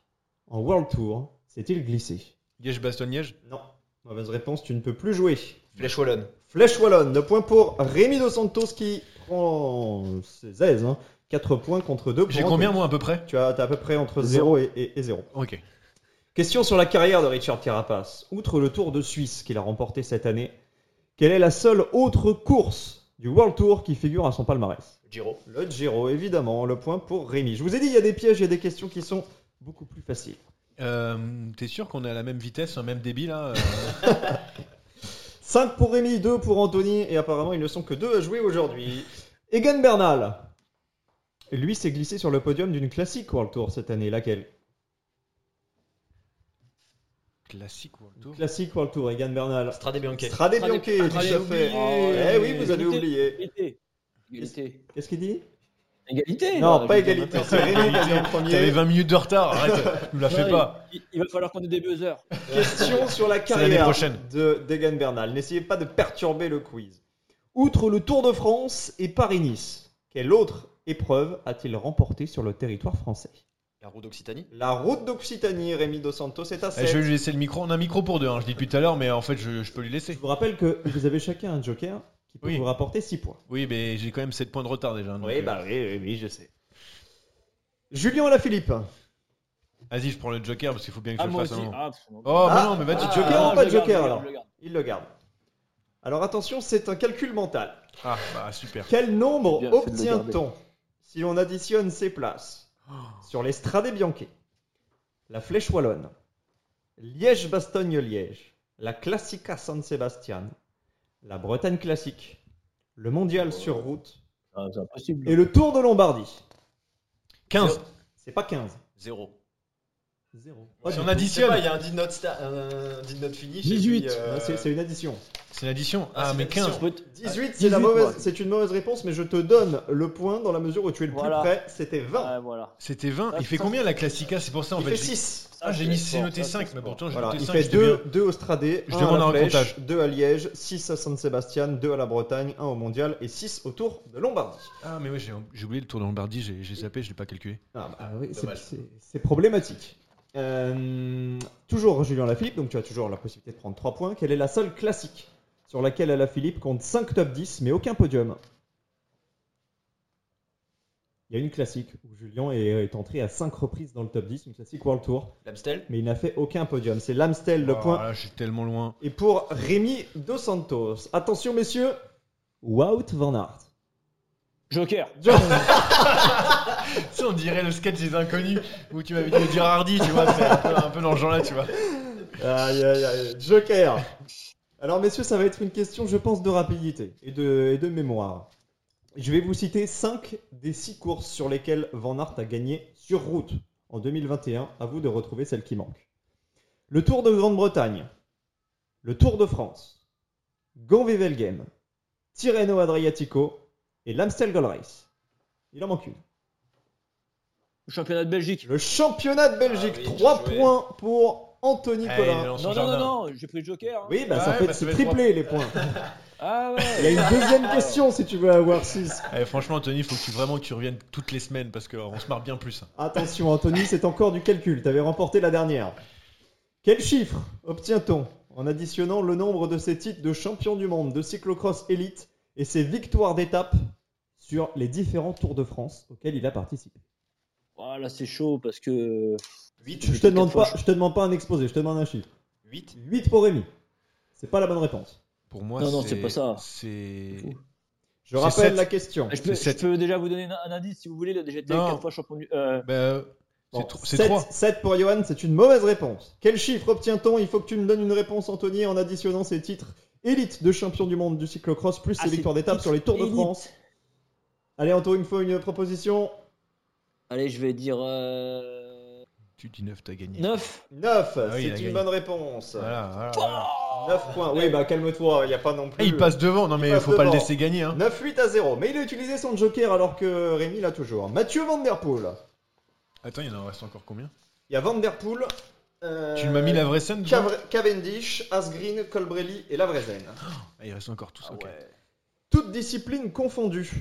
en World Tour s'est-il glissé? Liège-Bastogne-Liège? Non. Mauvaise réponse, tu ne peux plus jouer. Flèche Wallonne. Flèche Wallonne, 2 points pour Rémi Dos Santos qui prend ses aises. 4 points contre 2 J'ai combien moi à peu près? Tu as, à peu près entre 0 et, et, et 0. Ok. Question sur la carrière de Richard Carapace. Outre le Tour de Suisse qu'il a remporté cette année, quelle est la seule autre course du World Tour qui figure à son palmarès? Giro. Le Giro, évidemment. Le point pour Rémi. Je vous ai dit, il y a des pièges, il y a des questions qui sont beaucoup plus faciles. Euh, T'es sûr qu'on est à la même vitesse, un même débit là euh? 5 pour Rémi, 2 pour Anthony, et apparemment ils ne sont que 2 à jouer aujourd'hui. Egan Bernal. Lui s'est glissé sur le podium d'une classique World Tour cette année. Laquelle? Classique World Tour. Classique World Tour, Egan Bernal. Strade Bianche. Strade Bianche, tout à fait. oublié. Eh oui, vous avez oublié. Qu'est-ce qu'il dit? Égalité Non, là, pas égalité. C'est Rémi qui a dit en T'avais premier. 20 minutes de retard, arrête, nous la fais pas. Il, il va falloir qu'on ait des buzzers. Question sur la carrière prochaine. de d'Egan Bernal. N'essayez pas de perturber le quiz. Outre le Tour de France et Paris-Nice, quelle autre épreuve a-t-il remporté sur le territoire français? La roue d'Occitanie. La route d'Occitanie, Rémi Dos Santos, est à Eh, 7. je vais lui laisser le micro. On a un micro pour deux, hein, je dis depuis tout à l'heure, mais en fait je, je peux lui laisser. Je vous rappelle que vous avez chacun un joker qui peut Oui. vous rapporter 6 points. Oui, mais j'ai quand même 7 points de retard déjà. donc, euh, oui, oui, oui, je sais. Julien Alaphilippe. Vas-y, je prends le joker parce qu'il faut bien que Ah, je le moi fasse. aussi. un moment. Ah. Oh, mais Ah, non, mais vas-y, ah, joker. ou pas le garde, joker, le alors le. Il le garde. Alors attention, c'est un calcul mental. Ah, bah super. Quel nombre le obtient-on si l'on additionne ces places sur les Strade Bianche, la Flèche Wallonne, Liège-Bastogne-Liège, la Classica San Sebastian, la Bretagne classique, le Mondial sur route Ah, c'est impossible. et le Tour de Lombardie 15. C'est pas 15. Zéro. Zéro. Si on additionne, il y a un did not, sta- un did not finish. 18. et puis, euh, C'est c'est une addition. c'est l'addition. Ah, Ah, c'est mais l'addition. 15. Peut- 18, c'est la 18, mauvaise, moi. c'est une mauvaise réponse, mais je te donne le point dans la mesure où tu es le Voilà. plus près. C'était 20. Ouais, voilà. C'était 20. Ah, Il fait combien la Classica? C'est pour ça en Il fait. fait j'ai- 6. Ah, j'ai mis sport, noté ça, 5, c'est mais sport. pourtant j'ai Voilà, noté il 5. fait j'étais 2, bien. 2 au Stradé, Je 1 demande à la Flèche, comptage. 2 à Liège, 6 à San Sebastian, 2 à la Bretagne, 1 au Mondial et 6 au Tour de Lombardie. Ah, mais oui, j'ai j'ai oublié le tour de Lombardie, j'ai j'ai zappé, je l'ai pas calculé. Ah bah oui, c'est- Dommage. c'est c'est problématique. Euh, toujours Julien Lafilippe, donc tu as toujours la possibilité de prendre 3 points. Quelle est la seule classique sur laquelle Alaphilippe compte 5 top 10 mais aucun podium? Il y a une classique où Julien est, est entré à 5 reprises dans le top 10, une classique World Tour, L'Amstel. mais il n'a fait aucun podium. C'est l'Amstel, le Oh, point Là, je suis tellement loin. Et pour Rémi Dos Santos, attention messieurs, Wout van Aert. Joker. Tu sais, on dirait le sketch des inconnus où tu m'avais dit de dire Hardy, tu vois, c'est un peu, un peu dans ce genre-là, tu vois. Aïe aïe aïe, Joker. Alors messieurs, ça va être une question, je pense, de rapidité et de, et de mémoire. Je vais vous citer 5 des 6 courses sur lesquelles Van Aert a gagné sur route en 2021. À vous de retrouver celle qui manque. Le Tour de Grande-Bretagne, le Tour de France, Gand-Wevelgem, Tirreno Adriatico et l'Amstel Gold Race. Il en manque une. Le championnat de Belgique. Le championnat de Belgique, Ah oui, 3 bien joué. points pour Anthony Eh, Collin. son Non, non, non, non, j'ai pris le Joker. hein. Oui, bah ça Ouais, fait bah, les points. Ah Il y a une deuxième question si tu veux avoir 6. Eh, franchement, Anthony, il faut que tu, vraiment que tu reviennes toutes les semaines parce qu'on se marre bien plus. Attention Anthony, c'est encore du calcul. Tu avais remporté la dernière. Quel chiffre obtient-on en additionnant le nombre de ses titres de champion du monde de cyclocross élite et ses victoires d'étape sur les différents Tours de France auxquels il a participé Oh, là, c'est chaud parce que. 8. Je te demande pas, je te demande pas un exposé, je te demande un chiffre. 8. 8 pour Rémi. C'est pas la bonne réponse. Pour moi, Non, non, c'est pas ça. C'est. Je rappelle sept. la question. Je peux, je peux déjà vous donner un, indice si vous voulez. J'ai été Non. 4 fois champion du. euh, Bah, c'est Bon, tro- c'est 7, 3. 7 pour Johan, c'est une mauvaise réponse. Quel chiffre obtient-on? Il faut que tu me donnes une réponse, Anthony, en additionnant ses titres élite de champion du monde du cyclocross, plus ah, ses victoires d'étape sur les Tours de élite. France. Allez, Anthony, il me faut une proposition. Allez, je vais dire. Euh... Tu dis 9, t'as gagné. 9. 9, Ah oui, il c'est une gagné. bonne réponse. Voilà, voilà, voilà. 9 points. Oui, bah calme-toi, il n'y a pas non plus. Eh, il passe devant, non Il mais passe faut pas le laisser gagner. Hein. 9-8 à 0. Mais il a utilisé son joker alors que Rémi l'a toujours. Mathieu Van Der Poel. Attends, il en reste encore combien? Il y a Van Der Poel. Euh, Tu m'as mis la vraie scène Cavendish, Asgreen, Colbrelli et Lavrezen. Ah, Il reste encore tous. ok. Toutes disciplines confondues.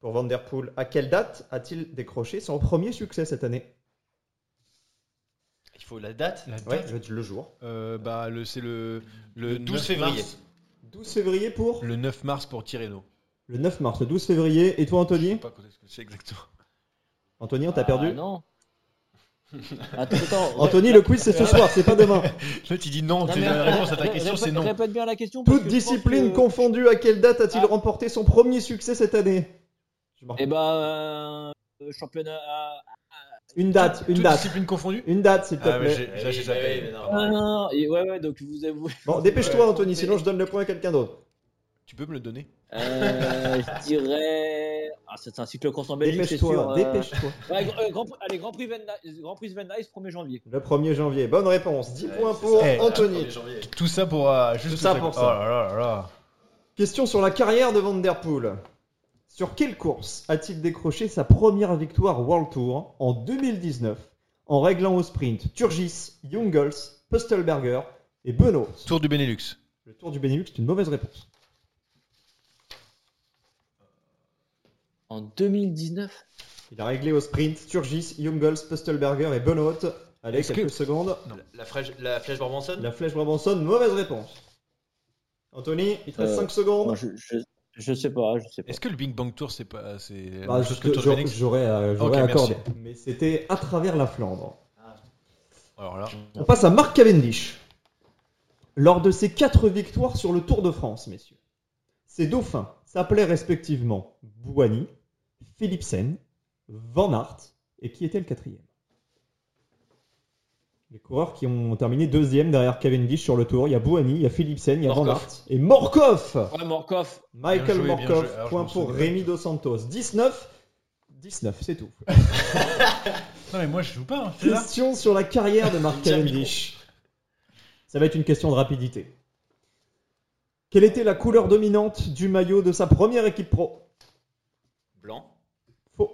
Pour Van Der Poel, à quelle date a-t-il décroché son premier succès cette année? Il faut la date? La Ouais, date le, le jour. Euh, bah, le, c'est le, le, Le 12 9 février. mars. 12 février pour? Le 9 mars pour Tirreno. le 9 mars. Le 12 février. Et toi, Je sais Anthony pas quand est-ce que c'est exactement. Anthony, on t'a Ah, perdu? Non. Attends, attends. Anthony, le quiz, c'est ce soir, c'est pas demain. Il dit non, Non, tu- mais la ré- réponse à ta question c'est non. Répète bien la question. Toute discipline que- confondue, à quelle date a-t-il Ah. remporté son premier succès cette année? Eh ben, euh, championnat. Une date, une Toute date. discipline confondue? Une date, s'il te Ah, mais plaît. j'ai- j'ai- zappé. Ah, non, non, et ouais, ouais, donc vous avouez. Bon, dépêche-toi, Anthony, sinon je donne le point à quelqu'un d'autre. Tu peux me le donner? Euh, je dirais. Ah, c'est un cycle course en Belgique, c'est. Dépêche-toi, euh, dépêche-toi. ouais, euh, Grand, Prix- allez, Grand Prix Van Grand Prix Van Nuys, 1er janvier. Le 1er janvier. Bonne réponse. 10 points pour Eh, Anthony. Tout ça pour euh, juste Tout ça pour ça. Oh là là là là. Question sur la carrière de Van Der Poel. Sur quelle course a-t-il décroché sa première victoire World Tour en 2019 en réglant au sprint Turgis, Jungels, Pustelberger et Benoît Tour du Benelux. Le Tour du Benelux est une mauvaise réponse. En 2019 Il a réglé au sprint Turgis, Jungels, Pustelberger et Benoît. Allez, quelques que- secondes. La, flèche, la flèche Barbanson La flèche Brabanson, mauvaise réponse. Anthony, il te reste Euh, 5 secondes. Moi, je, je, je sais pas, je sais pas. Est-ce que le Big Bang Tour c'est pas c'est Bah, j'aurais euh, accordé. merci. Mais c'était à travers la Flandre. Alors là, On passe à Marc Cavendish. Lors de ses 4 victoires sur le Tour de France, messieurs, ses dauphins s'appelaient respectivement Bouhanni, Philipsen, Van Aert et qui était le quatrième Les coureurs qui ont terminé deuxième derrière Cavendish sur le Tour, il y a Bouhanni, il y a Philipsen, il y a Van. Aert et Morkov Ouais, Morkov. Michael joué, Morkov. Alors, point pour. Rémi Dos Santos. 19 19, c'est tout. non mais moi je joue pas, hein, là. Question sur la carrière de Mark Cavendish. Ça va être une question de rapidité. Quelle était la couleur dominante du maillot de sa première équipe pro? Blanc. Faux.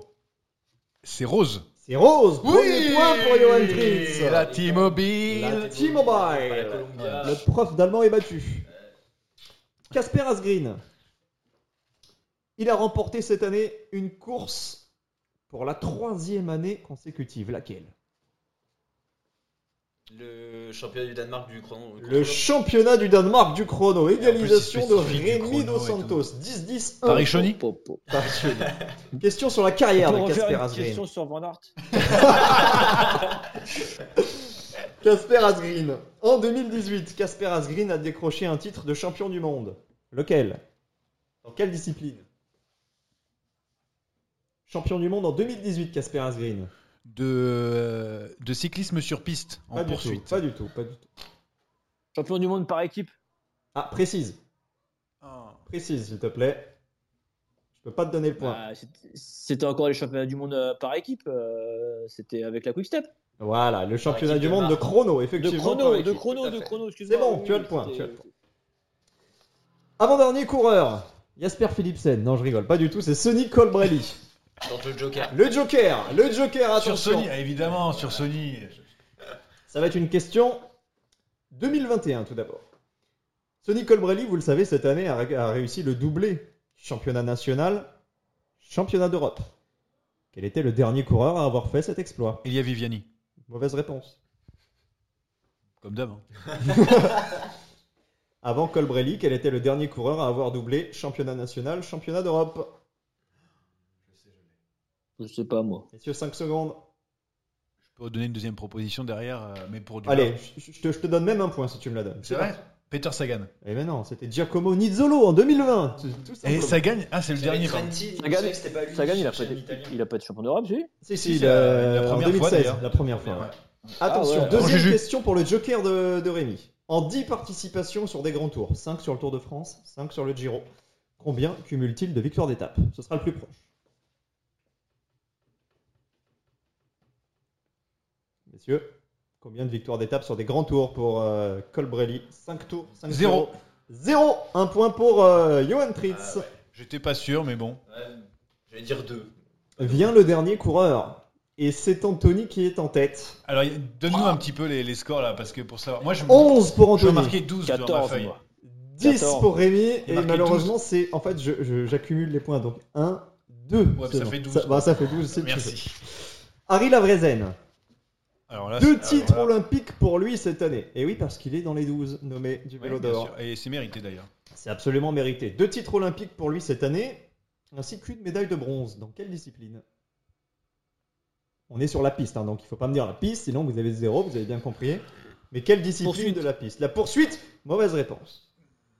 C'est Rose. C'est rose. Premier point pour Johan Tritz. La T-Mobile. La T-Mobile. Le prof d'allemand est battu. Casper Asgreen. Il a remporté cette année une course pour la troisième année consécutive. Laquelle? Le championnat du Danemark du chrono. Le championnat du Danemark du chrono. Égalisation de Rémi Dos. Santos. 10-10. Paris-Chauny Po, po. Une question sur la carrière de Casper Asgreen. question sur Van Aert. Casper Asgreen. En 2018, Casper Asgreen a décroché un titre de champion du monde. Lequel? Dans quelle discipline? Champion du monde en 2018, Casper Asgreen. De de cyclisme sur piste en Pas du poursuite. tout, pas du tout, pas du tout. Champion du monde par équipe? Ah, précise, Ah. précise, s'il te plaît. Je peux pas te donner le point. Bah, c'était- encore les championnats du monde euh, par équipe. euh, C'était avec la Quick Step. Voilà, le championnat du de monde de chrono, De effectivement. chrono, de chrono, tout à de chrono. excuse-moi. C'est bon, Oui, tu as le oui, point, c'était- tu as le point. Avant-dernier coureur, Jasper Philipsen. Non, je rigole, pas du tout, c'est Sonny Colbrelli. Donc le Joker. Le Joker, le Joker, Sur. Sony, évidemment, sur Sony. Ça va être une question 2021 tout d'abord. Sonny Colbrelli, vous le savez, cette année a, ré- a réussi le doublé championnat national, championnat d'Europe. Quel était le dernier coureur à avoir fait cet exploit? Elia Viviani, Mauvaise réponse. comme d'hab. hein. Avant Colbrelli, quel était le dernier coureur à avoir doublé championnat national, championnat d'Europe? Je sais pas moi. Messieurs, 5 secondes. Je peux donner une deuxième proposition derrière, euh, mais pour du Allez, je, je te, je te donne même un point si tu me la donnes. C'est vrai Peter Sagan. Eh ben non, c'était Giacomo Nizzolo en 2020. tout- Et gagne Ah, c'est le dernier, pardon. Sagan, Sagan, il a pas été, il a pas été champion d'Europe, si Si, si, la- la en première fois, 2016, d'ailleurs. la première fois. ouais. Ouais. Attention, Ah ouais. deuxième question pour le Joker de, de Rémi. En 10 participations sur des grands tours, 5 sur le Tour de France, 5 sur le Giro, combien cumule-t-il de victoires d'étape Ce sera le plus proche. Messieurs, combien de victoires d'étape sur des grands tours pour euh, Colbrelli? 5 tours, 5 Zéro. 0. Un point pour euh, Johan Tritz. J'étais pas sûr, mais bon. J'allais dire deux. Vient le dernier coureur. Et c'est Anthony qui est en tête. Alors, donne-nous un petit peu les, les scores là, parce que pour savoir. Moi, je, 11 pour je vais Anthony. marquer 12 sur ma 14 feuille. moi. 10 14. pour Rémi et marqué malheureusement c'est en fait je- je- j'accumule les points donc 1 2 mais ça fait 12, ça, bah, ça fait 12 c'est le Merci. Harry Lavrezen Alors là, Deux titres alors là- olympiques pour lui cette année. Et oui, parce qu'il est dans les 12 nommés du vélo d'or. Et c'est mérité d'ailleurs. C'est absolument mérité. Deux titres olympiques pour lui cette année, ainsi qu'une médaille de bronze. Dans quelle discipline? On est sur la piste, hein, donc il faut pas me dire la piste, sinon vous avez zéro, vous avez bien compris. Mais quelle discipline Poursuite. de la piste? La poursuite Mauvaise réponse.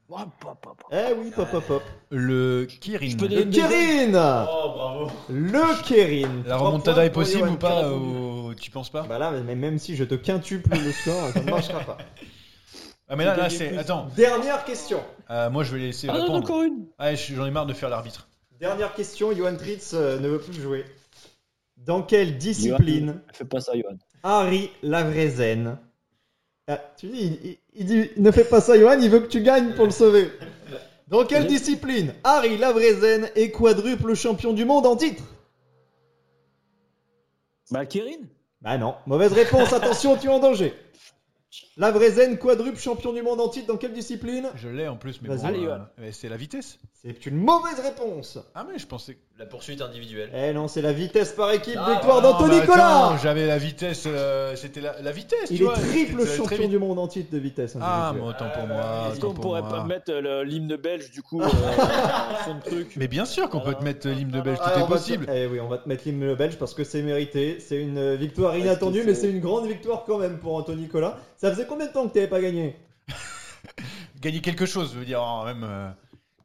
Oh, pop, pop, pop. Eh oui, pop, pop, pop. Le Kirin. Le Kérin Oh, bravo. Le Kérin La remontada est possible ou pas. Tu penses pas? Bah là, mais même si je te quintuple le score, ça ne marchera pas. Ah mais là, là c'est. Attends, Dernière question. Euh, moi je vais laisser Ah non, répondre. encore une. Ah, je- j'en ai marre de faire l'arbitre. Dernière question, Johan Tritz euh, ne veut plus jouer. Dans quelle discipline Fais pas ça, Johan. Harry Lavrezen? Ah, Tu dis, il, il- il dit, ne fais pas ça, Johan, il veut que tu gagnes pour le sauver. Dans quelle discipline Harry Lavrezen est quadruple champion du monde en titre? Bah, Kérin Bah non, mauvaise réponse, attention, tu es en danger. Lavrezen, quadruple champion du monde en titre, dans quelle discipline? Je l'ai en plus, mais bon. Allez, euh, Johan. mais c'est la vitesse. C'est une mauvaise réponse. Ah mais je pensais. La poursuite individuelle. Eh non, c'est la vitesse par équipe, Ah, victoire Non, d'Anthony mais Nicolas attends, J'avais la vitesse. euh, C'était la, la vitesse. Il tu est vois, triple c'était très champion vite. du monde en titre de vitesse. Ah, individuelle. mais autant pour moi. Est-ce autant qu'on pour pourrait moi. pas mettre euh, le- l'hymne belge du coup euh, en fond de truc Mais bien sûr qu'on peut te mettre l'hymne de Belge, tout Ah, est va te- possible. Eh oui, on va te mettre l'hymne belge parce que c'est mérité. C'est une euh, victoire inattendue, mais c'est une grande victoire quand même pour Anthony Nicolas. Ça faisait combien de temps que tu n'avais pas gagné Gagner quelque chose, je veux dire, hein, même. euh,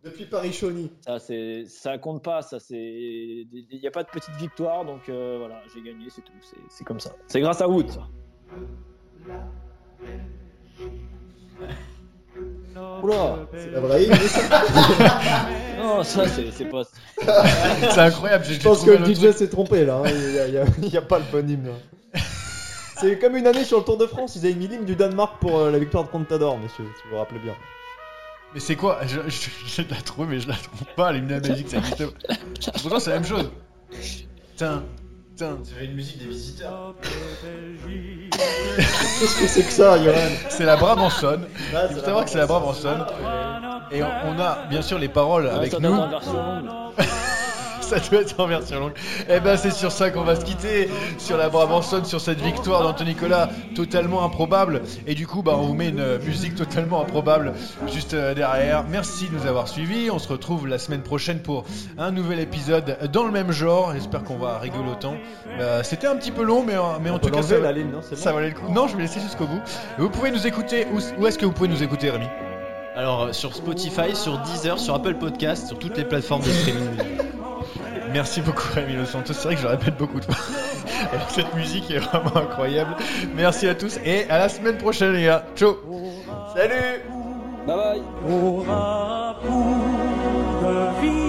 Depuis Paris-Chauny. Ça, c'est, ça compte pas. Ça, c'est, il n'y a pas de petite victoire, donc euh, voilà, j'ai gagné, c'est tout. C'est, c'est comme ça. C'est grâce à Wood. ça. Oula. C'est la vraie hymne, ça. Non, ça, c'est, c'est pas. C'est incroyable. j'ai- Je pense que le DJ truc. s'est trompé là. hein. Il n'y a pas le bon hymne. là. C'est comme une année sur le Tour de France, ils avaient mis l'hymne du Danemark pour euh, la victoire de Contador, messieurs, si vous vous rappelez bien. Mais c'est quoi? Je, je, je la trouve, mais je la trouve pas. L'hymne de la Belgique, ça existe pas. Pourtant, c'est la même chose. Tiens, tiens. C'est une musique des visiteurs. Qu'est-ce que c'est que ça, Johan? C'est la Brabançonne. Là, Il faut savoir que c'est la Brabançonne. Et on, on a bien sûr les paroles avec ça doit nous. Ça doit être en version longue. Et ben c'est sur ça qu'on va se quitter, sur la Brabançonne, sur cette victoire d'Anthony Nicolas totalement improbable. Et du coup, bah, on vous met une musique totalement improbable juste euh, derrière. Merci de nous avoir suivis. On se retrouve la semaine prochaine pour un nouvel épisode dans le même genre. J'espère qu'on va rigoler autant. Euh, C'était un petit peu long, mais, euh, mais en tout cas, ça, l'enlever, la ligne, non C'est bon ça valait le coup. Non, je vais laisser jusqu'au bout. Vous pouvez nous écouter. Où, où est-ce que vous pouvez nous écouter, Rémi? Alors euh, sur Spotify, sur Deezer, sur Apple Podcast, sur toutes les plateformes de streaming. Merci beaucoup Rémi Los Santos, c'est vrai que je le répète beaucoup de fois. Alors, Cette musique est vraiment incroyable. Merci à tous et à la semaine prochaine les gars. Ciao Salut Bye bye.